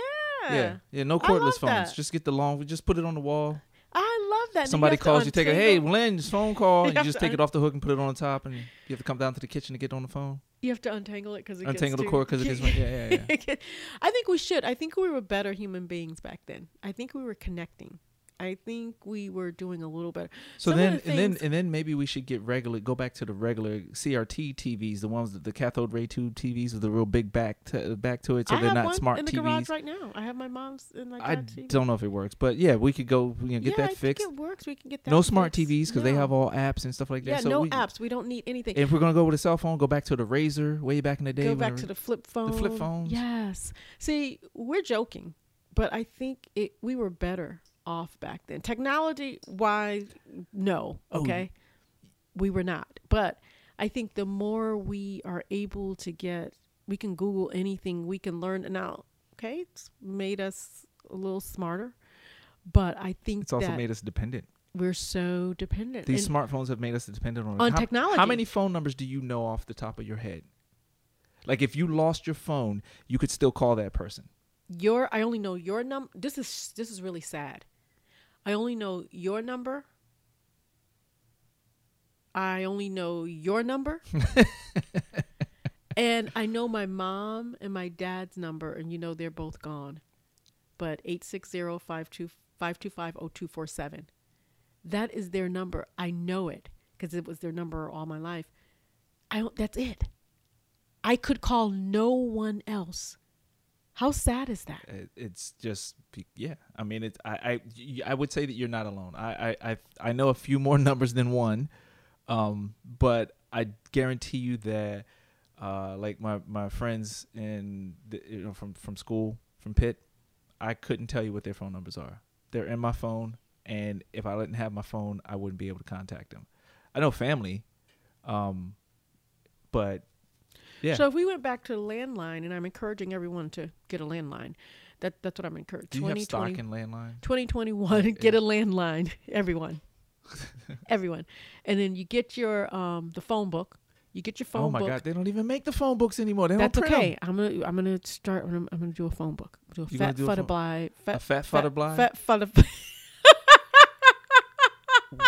Speaker 2: Yeah.
Speaker 1: yeah, yeah. No cordless phones.
Speaker 2: that.
Speaker 1: Just get the long. We just put it on the wall.
Speaker 2: I love that. And you
Speaker 1: Somebody calls you, take a Hey, Lynn, it's phone call.
Speaker 2: You
Speaker 1: You just take it off the hook and put it on the top, and you have to come down to the kitchen to get on the phone.
Speaker 2: You have to untangle it because it
Speaker 1: Untangle the cord because it gets- yeah, yeah,
Speaker 2: yeah. I think we should. I think we were better human beings back then. I think we were connecting. I think we were doing a little better.
Speaker 1: So
Speaker 2: Some
Speaker 1: then,
Speaker 2: the
Speaker 1: and then, and then maybe we should get regular. Go back to the regular CRT TVs, the ones that the cathode ray tube TVs with the real big back to, back to it, so
Speaker 2: I
Speaker 1: they're not smart
Speaker 2: in the
Speaker 1: TVs.
Speaker 2: garage right now. I have my mom's and my
Speaker 1: I
Speaker 2: TV.
Speaker 1: don't know if it works, but yeah, we could go. You know, get
Speaker 2: yeah,
Speaker 1: that
Speaker 2: I
Speaker 1: fixed.
Speaker 2: Think it works. We can get that.
Speaker 1: No smart. TVs because they have all apps and stuff like that.
Speaker 2: Yeah,
Speaker 1: so
Speaker 2: no
Speaker 1: we,
Speaker 2: apps. We don't need anything.
Speaker 1: If we're gonna go with a cell phone, go back to the Razr way back in the day.
Speaker 2: Go back to the flip phone.
Speaker 1: The flip phones.
Speaker 2: Yes. See, we're joking, but I think it we were better off back then. Technology wise, no.
Speaker 1: Oh,
Speaker 2: Okay. we were not. But I think the more we are able to get we can Google anything, we can learn now, okay, it's made us a little smarter. But I think
Speaker 1: It's also made us dependent.
Speaker 2: we're so dependent.
Speaker 1: These
Speaker 2: And
Speaker 1: smartphones have made us dependent on
Speaker 2: On
Speaker 1: how,
Speaker 2: technology.
Speaker 1: How many phone numbers do you know off the top of your head? Like if you lost your phone, you could still call that person.
Speaker 2: your I only know your number. This is this is really sad. I only know your number. I only know your number. and I know my mom and my dad's number and you know they're both gone. But 860-525-0247. That is their number. I know it because it was their number all my life. I don't, that's it. I could call no one else. How sad is that?
Speaker 1: It, it's just yeah. I mean, it's I I, I would say that you're not alone. I I I, I know a few more numbers than one, um, but I guarantee you that, uh, like my my friends in the, you know from from school from Pitt, I couldn't tell you what their phone numbers are. They're in my phone, and if I didn't have my phone, I wouldn't be able to contact them. I know family, um, but yeah.
Speaker 2: So if we went back to landline, and I'm encouraging everyone to get a landline. That that's what I'm encouraging.
Speaker 1: Do you have stock
Speaker 2: 2020
Speaker 1: in landline?
Speaker 2: 2021 get a landline everyone everyone and then you get your um the phone book you get your phone
Speaker 1: oh my
Speaker 2: book
Speaker 1: god, they don't even make the phone books anymore. They
Speaker 2: that's
Speaker 1: don't print 'em.
Speaker 2: okay i'm gonna i'm gonna start i'm, I'm gonna do a phone book do a
Speaker 1: You
Speaker 2: fat
Speaker 1: a
Speaker 2: fat
Speaker 1: A fat
Speaker 2: futter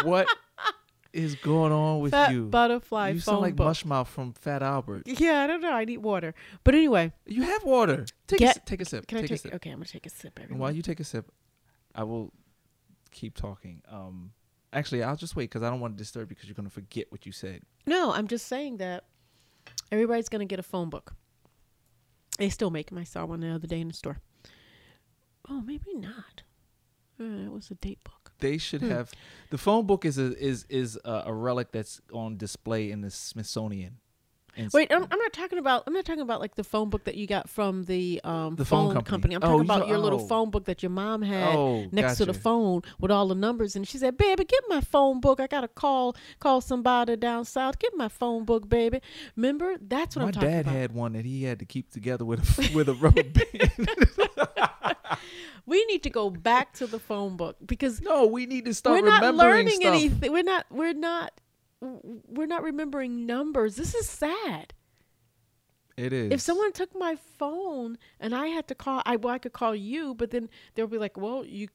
Speaker 1: what is going on with
Speaker 2: fat
Speaker 1: you?
Speaker 2: butterfly
Speaker 1: you sound like
Speaker 2: book
Speaker 1: Mushmouth from Fat Albert.
Speaker 2: yeah i don't know i need water but anyway
Speaker 1: You have water. Take a,
Speaker 2: Get-
Speaker 1: si- take a sip.
Speaker 2: can
Speaker 1: take
Speaker 2: i
Speaker 1: a
Speaker 2: take
Speaker 1: sip.
Speaker 2: okay i'm gonna take a sip
Speaker 1: And
Speaker 2: everyone.
Speaker 1: while you take a sip, I will keep talking. Um, actually, I'll just wait because I don't want to disturb you because you're gonna forget what you said.
Speaker 2: No, I'm just saying that everybody's going to get a phone book. They still make them. I saw one the other day in the store. Oh, maybe not. Uh, it was a date book.
Speaker 1: They should
Speaker 2: Hmm.
Speaker 1: have the phone book is a is is a, a relic that's on display in the Smithsonian. And
Speaker 2: Wait, I'm, I'm not talking about. I'm not talking about like the phone book that you got from the um
Speaker 1: The phone
Speaker 2: phone,
Speaker 1: company.
Speaker 2: I'm
Speaker 1: Oh,
Speaker 2: talking
Speaker 1: you
Speaker 2: about
Speaker 1: know-
Speaker 2: your little
Speaker 1: oh.
Speaker 2: phone book that your mom had
Speaker 1: oh,
Speaker 2: next to the phone with all the numbers, and she said, "Baby, get my phone book. I gotta call call somebody down south. Get my phone book, baby." Remember? That's what
Speaker 1: My
Speaker 2: I'm talking about.
Speaker 1: My dad had one that he had to keep together with a, with a rubber band.
Speaker 2: we need to go back to the phone book because
Speaker 1: no, we need to start
Speaker 2: we're not
Speaker 1: remembering
Speaker 2: learning
Speaker 1: stuff.
Speaker 2: anything. We're not. We're not. We're not remembering numbers. This is sad.
Speaker 1: It is.
Speaker 2: If someone took my phone and I had to call, I well, I could call you, but then they'll be like, "Well, you,"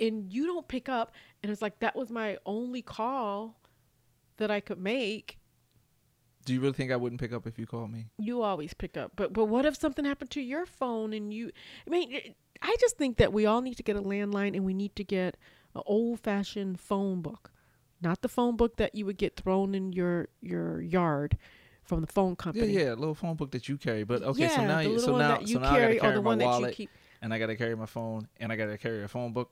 Speaker 2: and you don't pick up, and it's like that was my only call that I could make.
Speaker 1: Do you really think I wouldn't pick up if you called me?
Speaker 2: You always pick up, but but what if something happened to your phone and you? I mean, I just think that we all need to get a landline and we need to get an old fashioned phone book, not the phone book that you would get thrown in your your yard from the phone company.
Speaker 1: yeah, a little phone book that you carry. But okay, so now you, so now
Speaker 2: you
Speaker 1: so now I gotta
Speaker 2: carry
Speaker 1: carry
Speaker 2: or the
Speaker 1: my
Speaker 2: one that you
Speaker 1: wallet
Speaker 2: keep.
Speaker 1: and I gotta carry my phone and I gotta carry a phone book.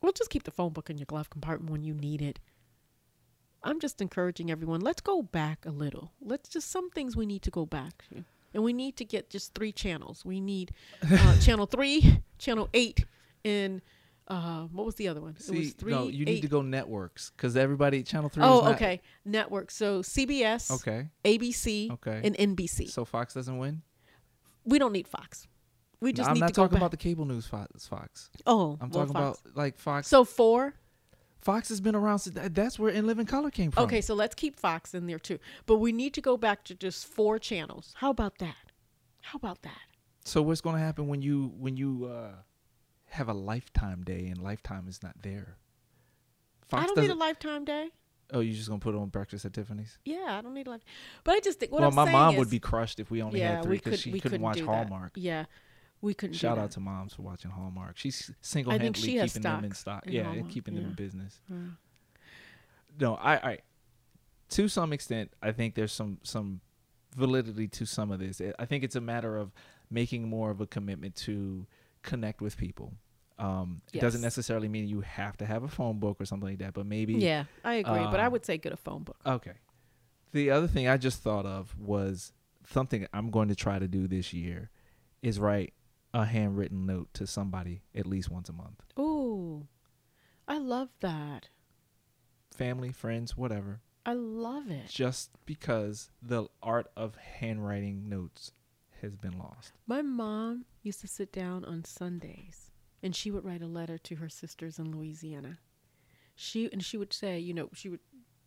Speaker 2: Well, just keep the phone book in your glove compartment when you need it. I'm just encouraging everyone. Let's go back a little. Let's just some things we need to go back to, and we need to get just three channels. We need uh, channel three, channel eight, and uh, what was the other one? it was three.
Speaker 1: no, you need to go networks because everybody channel three. is
Speaker 2: Oh,
Speaker 1: not-
Speaker 2: okay. networks. So CBS,
Speaker 1: Okay,
Speaker 2: ABC,
Speaker 1: okay.
Speaker 2: and NBC.
Speaker 1: so Fox doesn't win.
Speaker 2: we don't need Fox. We
Speaker 1: No,
Speaker 2: just
Speaker 1: I'm
Speaker 2: need
Speaker 1: not
Speaker 2: to
Speaker 1: talking about the cable news Fox. Fox.
Speaker 2: oh,
Speaker 1: I'm
Speaker 2: well,
Speaker 1: talking
Speaker 2: Fox.
Speaker 1: about like Fox.
Speaker 2: So four.
Speaker 1: Fox has been around since that- that's where In Living Color came from.
Speaker 2: Okay, so let's keep Fox in there too. But we need to go back to just four channels. How about that? How about that?
Speaker 1: So what's going to happen when you when you uh, have a Lifetime day and Lifetime is not there? Fox
Speaker 2: I don't need a lifetime day.
Speaker 1: Oh, you're just gonna put on Breakfast at Tiffany's?
Speaker 2: Yeah, I don't need a life. But I just think what
Speaker 1: well,
Speaker 2: I'm
Speaker 1: my mom
Speaker 2: is,
Speaker 1: would be crushed if we only
Speaker 2: yeah,
Speaker 1: had three because
Speaker 2: could
Speaker 1: she couldn't
Speaker 2: couldn't
Speaker 1: watch Hallmark.
Speaker 2: That. Yeah, we couldn't.
Speaker 1: Shout out to moms for watching Hallmark. She's single handedly
Speaker 2: she
Speaker 1: keeping them in
Speaker 2: stock in
Speaker 1: yeah, and keeping them in business.
Speaker 2: Yeah.
Speaker 1: No, I, I, to some extent, I think there's some some validity to some of this. I think it's a matter of making more of a commitment to connect with people. Um, It doesn't necessarily mean you have to have a phone book or something like that, but maybe
Speaker 2: Yeah, I agree. but I
Speaker 1: um,
Speaker 2: would say get a phone book.
Speaker 1: Okay. The other thing I just thought of was something I'm going to try to do this year is write a handwritten note to somebody at least once a month.
Speaker 2: Ooh, I love that.
Speaker 1: Family, friends, whatever.
Speaker 2: I love it.
Speaker 1: Just because the art of handwriting notes has been lost.
Speaker 2: My mom used to sit down on Sundays and she would write a letter to her sisters in Louisiana. She and she would say, you know, she would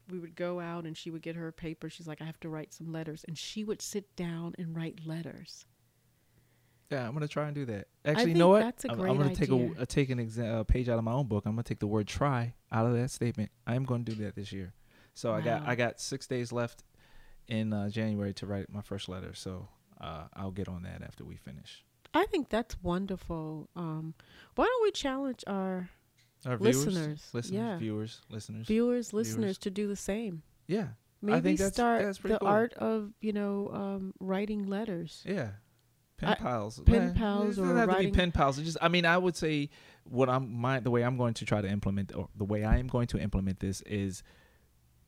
Speaker 2: we would go out and she would get her paper. She's like, I have to write some letters, and she would sit down and write letters.
Speaker 1: Yeah, I'm gonna try and do that. Actually, you know what?
Speaker 2: that's a
Speaker 1: I'm,
Speaker 2: great
Speaker 1: I'm gonna take a, a take an exa- a page out of my own book. I'm gonna take the word "try" out of that statement. I am going to do that this year. So I got I got six days left in uh, January to write my first letter. So uh, I'll get on that after we finish.
Speaker 2: I think that's wonderful. Um, why don't we challenge our
Speaker 1: Our viewers,
Speaker 2: listeners,
Speaker 1: listeners,
Speaker 2: yeah,
Speaker 1: viewers, listeners.
Speaker 2: viewers, listeners
Speaker 1: viewers.
Speaker 2: to do the same.
Speaker 1: yeah,
Speaker 2: Maybe
Speaker 1: that's-
Speaker 2: start
Speaker 1: that's
Speaker 2: the
Speaker 1: cool.
Speaker 2: art of you know um, writing letters.
Speaker 1: yeah. Pen
Speaker 2: I-
Speaker 1: pals,
Speaker 2: pen
Speaker 1: Man,
Speaker 2: pals
Speaker 1: doesn't
Speaker 2: or
Speaker 1: have to
Speaker 2: writing-
Speaker 1: be pen pals. It just, I mean, I would say what I'm my the way I'm going to try to implement or the way I am going to implement this is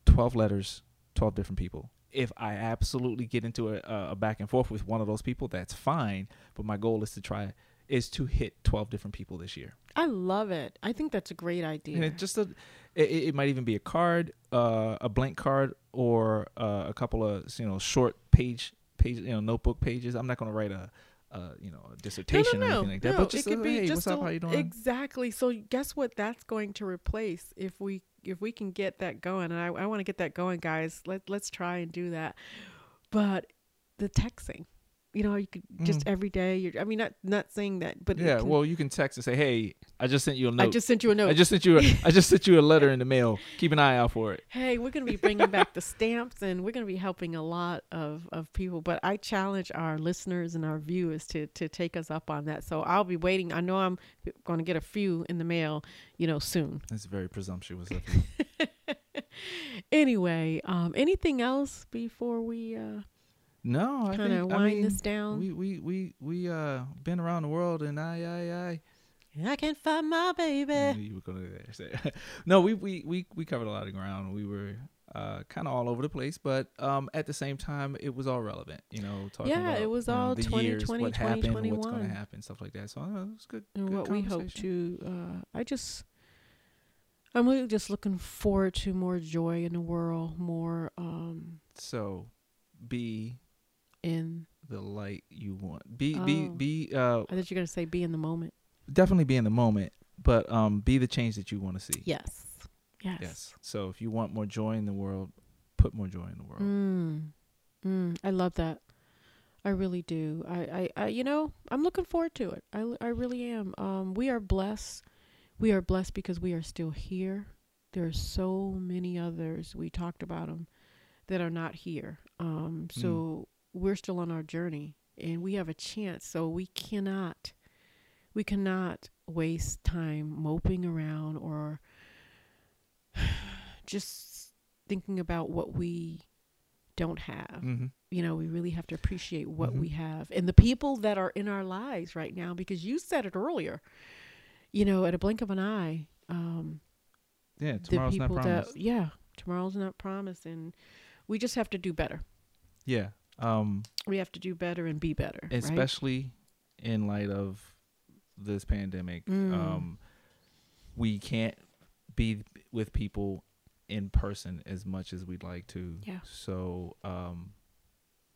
Speaker 1: twelve letters, twelve different people. If I absolutely get into a, a back and forth with one of those people, that's fine. But my goal is to try is to hit twelve different people this year.
Speaker 2: I love it. I think that's a great idea.
Speaker 1: And it just a, it, it might even be a card, uh, a blank card, or uh, a couple of you know short page page you know notebook pages. I'm not going to write a, a you know a dissertation or anything like that.
Speaker 2: no,
Speaker 1: but just
Speaker 2: it could
Speaker 1: uh,
Speaker 2: be
Speaker 1: hey,
Speaker 2: just
Speaker 1: what's up?
Speaker 2: a-
Speaker 1: How you doing?
Speaker 2: Exactly. So guess what? That's going to replace if we if we can get that going. And I, I want to get that going, guys. Let let's try and do that. But the texting, you know, you could just
Speaker 1: Mhm.
Speaker 2: every day. You're, I mean, not not saying that, but
Speaker 1: yeah.
Speaker 2: can-
Speaker 1: Well, you can text and say, hey, I just sent you a note.
Speaker 2: I just sent you a note.
Speaker 1: I just sent you a I just sent you a letter in the mail. Keep an eye out for it.
Speaker 2: hey, we're going to be bringing back the stamps and we're going to be helping a lot of, of people. But I challenge our listeners and our viewers to, to take us up on that. So I'll be waiting. I know I'm going to get a few in the mail, you know, soon.
Speaker 1: That's very presumptuous of you.
Speaker 2: Anyway, um, anything else before we uh,
Speaker 1: No, I
Speaker 2: kind
Speaker 1: think
Speaker 2: of
Speaker 1: I mean,
Speaker 2: this down?
Speaker 1: we we we we uh been around the world and I I I
Speaker 2: I can't find my baby.
Speaker 1: you were gonna say no, we, we we we covered a lot of ground. We were uh, kind of all over the place, but um, at the same time, it was all relevant. You know, talking
Speaker 2: Yeah,
Speaker 1: about
Speaker 2: it was
Speaker 1: know,
Speaker 2: all
Speaker 1: the
Speaker 2: 2020,
Speaker 1: years, what happened, what's going to happen, stuff like that. So uh, it was good.
Speaker 2: and
Speaker 1: good
Speaker 2: what we hope to. Uh, I just, I'm really just looking forward to more joy in the world, more um,
Speaker 1: So, be
Speaker 2: in.
Speaker 1: the light you want. Be be
Speaker 2: Oh.
Speaker 1: be uh
Speaker 2: I thought you were gonna say be in the moment.
Speaker 1: definitely be in the moment, but um be the change that you want to see.
Speaker 2: Yes. Yes.
Speaker 1: Yes. So if you want more joy in the world, put more joy in the world.
Speaker 2: Mm. Mm. I love that. I really do. I, I, I, you know, I'm looking forward to it. I, I really am. Um, we are blessed. We are blessed because we are still here. There are so many others. We talked about them that are not here. Um, so we're still on our journey, and we have a chance. So we cannot, we cannot waste time moping around or just thinking about what we don't have
Speaker 1: Mm-hmm.
Speaker 2: you know, we really have to appreciate what
Speaker 1: Mhm.
Speaker 2: we have and the people that are in our lives right now because you said it earlier. You know, at a blink of an eye, um,
Speaker 1: Yeah.
Speaker 2: the
Speaker 1: Tomorrow's
Speaker 2: people
Speaker 1: not promised.
Speaker 2: that yeah, tomorrow's not promised and we just have to do better.
Speaker 1: Yeah. Um.
Speaker 2: We have to do better and be better. right?
Speaker 1: especially in light of this pandemic
Speaker 2: Mm.
Speaker 1: um we can't be with people in person as much as we'd like to
Speaker 2: Yeah.
Speaker 1: so um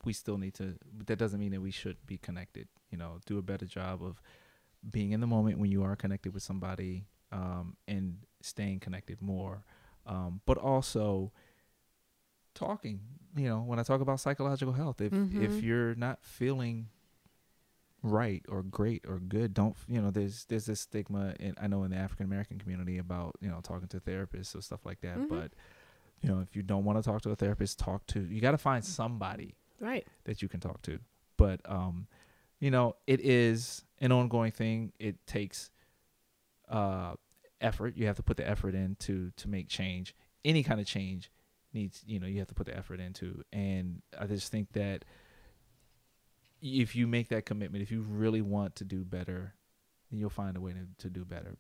Speaker 1: we still need to but that doesn't mean that we should be connected you know do a better job of being in the moment when you are connected with somebody um and staying connected more um but also talking you know when i talk about psychological health if
Speaker 2: Mhm.
Speaker 1: if you're not feeling right or great or good don't you know there's there's this stigma in i know in the african american community about you know talking to therapists or stuff like that
Speaker 2: Mhm.
Speaker 1: but you know if you don't want to talk to a therapist talk to you got to find somebody
Speaker 2: right.
Speaker 1: that you can talk to but um you know it is an ongoing thing it takes uh effort you have to put the effort in to to make change any kind of change needs you know you have to put the effort into and i just think that if you make that commitment if you really want to do better then you'll find a way to, to do better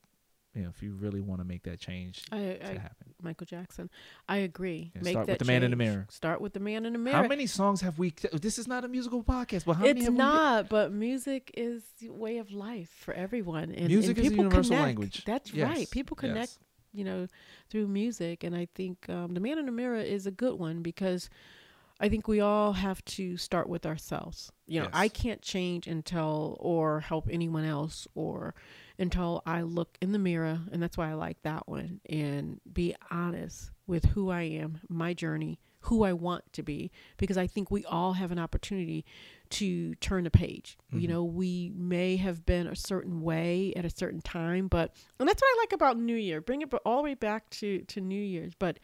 Speaker 1: you know if you really want to make that change
Speaker 2: I,
Speaker 1: to
Speaker 2: I
Speaker 1: happen
Speaker 2: Michael Jackson. I agree.
Speaker 1: Yeah,
Speaker 2: Make
Speaker 1: start
Speaker 2: that
Speaker 1: with the man in the mirror.
Speaker 2: Start with the man in the mirror.
Speaker 1: how many songs have we this is not a musical podcast but how many
Speaker 2: it's
Speaker 1: we
Speaker 2: not, but music is way of life for everyone. And,
Speaker 1: Music
Speaker 2: and
Speaker 1: is a
Speaker 2: people
Speaker 1: universal
Speaker 2: connect.
Speaker 1: language.
Speaker 2: That's
Speaker 1: Yes,
Speaker 2: right. People connect,
Speaker 1: yes.
Speaker 2: You know, through music, and I think um, the man in the mirror is a good one because I think we all have to start with ourselves. You know,
Speaker 1: Yes.
Speaker 2: I can't change until or help anyone else or until I look in the mirror, and that's why I like that one and be honest with who I am, my journey, who I want to be, because I think we all have an opportunity to turn the page. You
Speaker 1: Mhm.
Speaker 2: know, we may have been a certain way at a certain time, but and that's what I like about New Year. Bring it all the way back to to New Year's, but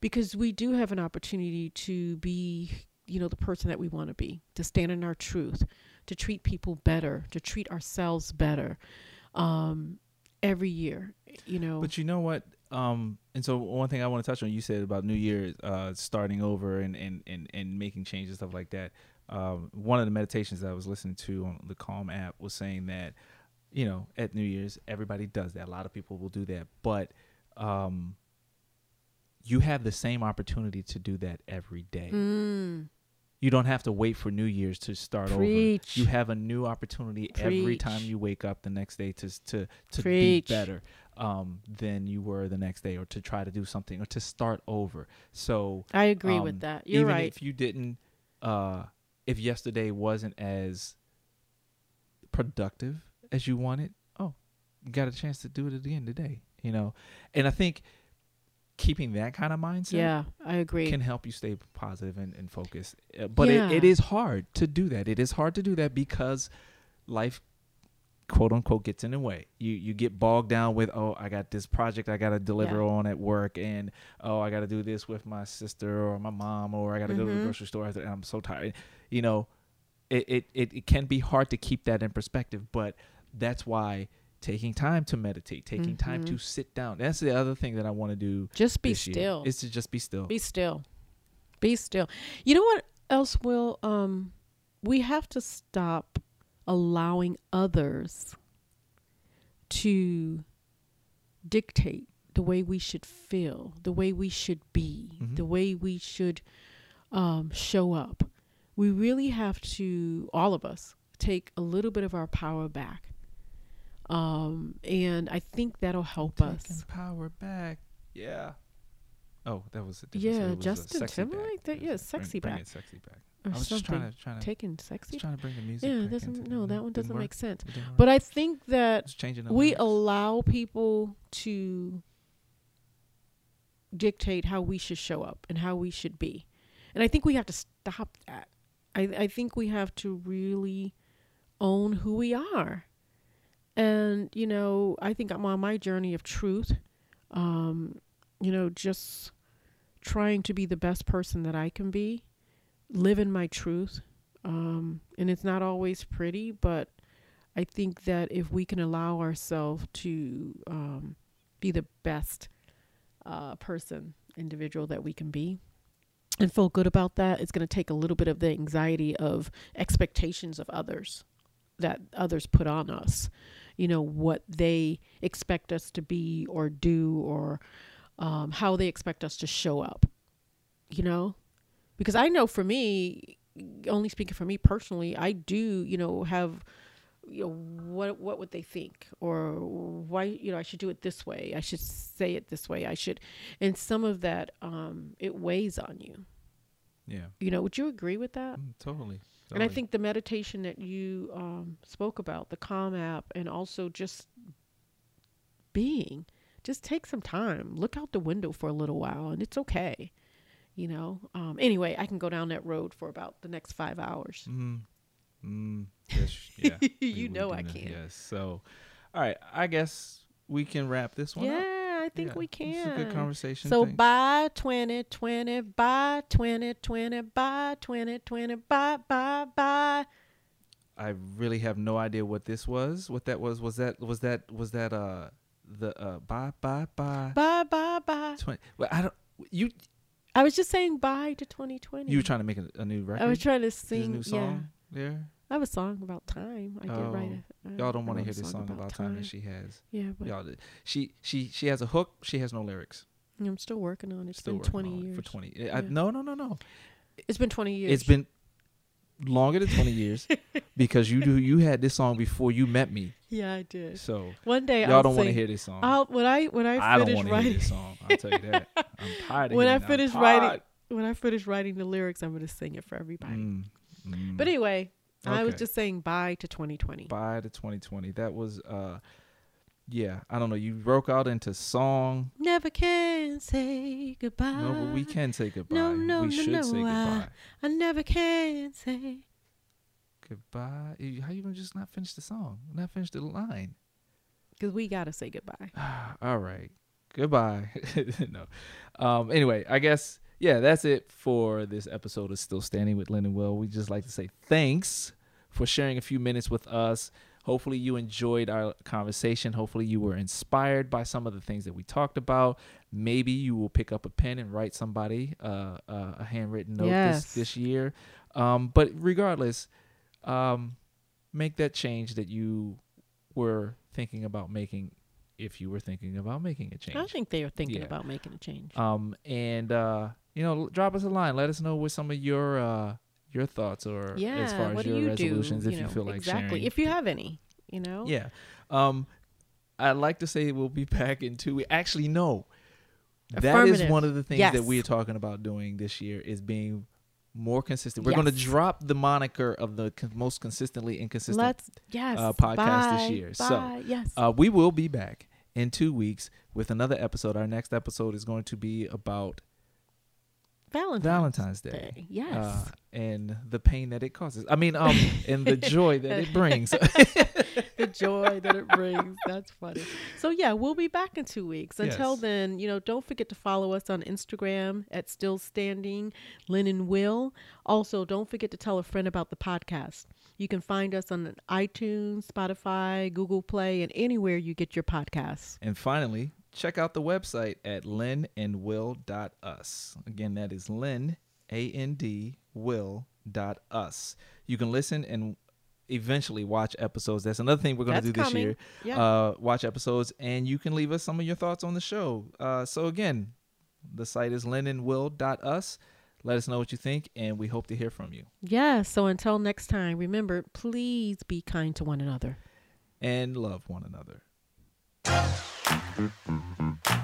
Speaker 2: because we do have an opportunity to be, you know, the person that we want to be, to stand in our truth, to treat people better, to treat ourselves better. Um every year. You know,
Speaker 1: But you know what? Um, and so one thing I want to touch on, you said about New Year's uh, starting over and, and, and, and making changes, stuff like that. Um, one of the meditations that I was listening to on the Calm app was saying that, you know, at New Year's, everybody does that. A lot of people will do that. But um, you have the same opportunity to do that every day.
Speaker 2: Mm,
Speaker 1: You don't have to wait for New Year's to start
Speaker 2: Preach.
Speaker 1: over. You have a new opportunity every time you wake up the next day to to to
Speaker 2: Preach.
Speaker 1: be better um, than you were the next day, or to try to do something, or to start over. So
Speaker 2: I agree
Speaker 1: um,
Speaker 2: with that. You're
Speaker 1: even
Speaker 2: right.
Speaker 1: if you didn't, uh, if yesterday wasn't as productive as you wanted, oh, you got a chance to do it again today. You know, and I think keeping that kind of mindset
Speaker 2: yeah, I agree.
Speaker 1: can help you stay positive and, and focused. Uh, But
Speaker 2: Yeah.
Speaker 1: it, it is hard to do that. It is hard to do that because life quote unquote gets in the way. You you get bogged down with oh I got this project I got to deliver
Speaker 2: Yeah.
Speaker 1: on at work and oh I got to do this with my sister or my mom or I got to go to the
Speaker 2: Mhm.
Speaker 1: grocery store after and I'm so tired. You know, it, it it it can be hard to keep that in perspective, but that's why taking time to meditate, taking time
Speaker 2: Mhm.
Speaker 1: to sit down. That's the other thing that I want to do
Speaker 2: Just be
Speaker 1: year,
Speaker 2: still.
Speaker 1: is to just be still.
Speaker 2: Be still. Be still. You know what else will um we have to stop allowing others to dictate the way we should feel, the way we should be,
Speaker 1: Mhm.
Speaker 2: the way we should um, show up. We really have to, all of us, take a little bit of our power back. Um, and I think that'll help
Speaker 1: Taking
Speaker 2: us.
Speaker 1: power back. Yeah. Oh, that was a different
Speaker 2: Yeah,
Speaker 1: song. It was a
Speaker 2: Justin Timberlake, that- yeah, sexy
Speaker 1: bring,
Speaker 2: back.
Speaker 1: Bring it sexy back.
Speaker 2: Or
Speaker 1: I was just
Speaker 2: something.
Speaker 1: trying to trying to
Speaker 2: Taking sexy.
Speaker 1: just trying to bring the music.
Speaker 2: Yeah, doesn't. No, that one doesn't make sense. But. I think that
Speaker 1: Just
Speaker 2: we
Speaker 1: lyrics.
Speaker 2: allow people to dictate how we should show up and how we should be, and I think we have to stop that. I I think we have to really own who we are, and you know, I think I'm on my journey of truth. Um, you know, just trying to be the best person that I can be, live in my truth. Um, and it's not always pretty, but I think that if we can allow ourselves to um, be the best uh, person, individual that we can be, and feel good about that, it's going to take a little bit of the anxiety of expectations of others that others put on us. You know, what they expect us to be or do, or um, how they expect us to show up. You know, because I know for me, only speaking for me personally, I do, you know, have you know what what would they think or why you know I should do it this way. I should say it this way. I should and some of that um it weighs on you.
Speaker 1: Yeah.
Speaker 2: You know, would you agree with that?
Speaker 1: Mm, totally.
Speaker 2: And I think the meditation that you um, spoke about, the Calm app, and also just being, just take some time, look out the window for a little while, and it's okay. You know. Um, anyway, I can go down that road for about the next five hours.
Speaker 1: Mm, mm, yes, yeah.
Speaker 2: you know I can.
Speaker 1: Yes. So, all right. I guess we can wrap this one up.
Speaker 2: Yeah, I think
Speaker 1: Yeah,
Speaker 2: we
Speaker 1: It's a
Speaker 2: can.
Speaker 1: good conversation.
Speaker 2: So
Speaker 1: Thanks.
Speaker 2: bye 2020, bye 2020, bye 2020, bye bye bye.
Speaker 1: I really have no idea what this was. What that was? Was that was that was that uh the uh bye bye bye
Speaker 2: Bye bye bye.
Speaker 1: twenty? Well, I don't. You
Speaker 2: I was just saying bye to 2020.
Speaker 1: you were trying to make a, a new record?
Speaker 2: I was trying to
Speaker 1: this a
Speaker 2: sing.
Speaker 1: new
Speaker 2: Yeah.
Speaker 1: song there.
Speaker 2: I have a song about time. I did write oh. it. I-
Speaker 1: Y'all don't want to hear this song about time that she has.
Speaker 2: Yeah, but
Speaker 1: Y'all, she she she has a hook. She has no lyrics.
Speaker 2: I'm still working on it. It's
Speaker 1: Still
Speaker 2: been
Speaker 1: working
Speaker 2: 20
Speaker 1: on it
Speaker 2: years.
Speaker 1: for twenty. Eh,
Speaker 2: I,
Speaker 1: no no no no.
Speaker 2: It's been 20 years.
Speaker 1: It's been longer than twenty years because you do you had this song before you met me.
Speaker 2: Yeah, I did.
Speaker 1: So
Speaker 2: One day
Speaker 1: y'all
Speaker 2: I'll
Speaker 1: don't want to hear this song.
Speaker 2: I'll when I when I
Speaker 1: I don't
Speaker 2: finish
Speaker 1: hear
Speaker 2: writing
Speaker 1: this song. I'll tell you that. I'm tired of
Speaker 2: when I finish writing when I finish writing the lyrics, I'm gonna sing it for everybody.
Speaker 1: Mm, mm.
Speaker 2: But anyway, I was just saying bye to 2020.
Speaker 1: Bye to 2020. That was uh yeah, I don't know. You broke out into song.
Speaker 2: Never can say goodbye.
Speaker 1: No, but we can say goodbye.
Speaker 2: no, no,
Speaker 1: we
Speaker 2: no,
Speaker 1: should
Speaker 2: no,
Speaker 1: say
Speaker 2: I-
Speaker 1: goodbye.
Speaker 2: I never can say.
Speaker 1: Goodbye. How you gonna just not finish the song? Not finish the line?
Speaker 2: Because we got to say goodbye.
Speaker 1: All right. Goodbye. no. Um. Anyway, I guess yeah, that's it for this episode of Still Standing with Lynn and Will. We just like to say thanks for sharing a few minutes with us Hopefully, you enjoyed our conversation. Hopefully, you were inspired by some of the things that we talked about. Maybe you will pick up a pen and write somebody uh, uh, a handwritten note
Speaker 2: Yes.
Speaker 1: this, this year. Um, but regardless, um, make that change that you were thinking about making if you were thinking about making a change.
Speaker 2: I think they are thinking
Speaker 1: Yeah.
Speaker 2: about making a change.
Speaker 1: Um, and uh, you know, drop us a line. Let us know what some of your uh your thoughts or
Speaker 2: yeah,
Speaker 1: as far as your
Speaker 2: you
Speaker 1: resolutions
Speaker 2: do?
Speaker 1: if you,
Speaker 2: know,
Speaker 1: feel like
Speaker 2: exactly.
Speaker 1: sharing.
Speaker 2: If you have any, you know.
Speaker 1: yeah. Um, I'd like to say we'll be back in two weeks. Actually, no. That is one of the things that we are talking about doing this year is being more consistent. We're going to drop the moniker of the con- most consistently inconsistent.
Speaker 2: Let's yes.
Speaker 1: uh, podcast this
Speaker 2: bye,
Speaker 1: year. So,
Speaker 2: yes.
Speaker 1: Uh, we will be back in two weeks with another episode. Our next episode is going to be about
Speaker 2: Valentine's,
Speaker 1: Valentine's Day.
Speaker 2: Yes.
Speaker 1: uh, and the pain that it causes. I mean, um, and the joy that it brings.
Speaker 2: the joy that it brings. That's funny. So yeah, we'll be back in two weeks. Until
Speaker 1: Yes.
Speaker 2: then, you know, don't forget to follow us on Instagram at Still Standing Lynn and Will. Also, don't forget to tell a friend about the podcast. You can find us on iTunes, Spotify, Google Play, and anywhere you get your podcasts.
Speaker 1: and finally, check out the website at lynnandwill.us. Again, that is lynn, A N D, will dot us. You can listen and eventually watch episodes. That's another thing we're going to do this
Speaker 2: coming.
Speaker 1: year.
Speaker 2: Yeah.
Speaker 1: Uh, watch episodes, and you can leave us some of your thoughts on the show. Uh, so again, the site is lynnandwill.us. Let us know what you think, and we hope to hear from you.
Speaker 2: yeah. So until next time, remember, please be kind to one another.
Speaker 1: And love one another. Mm-hmm.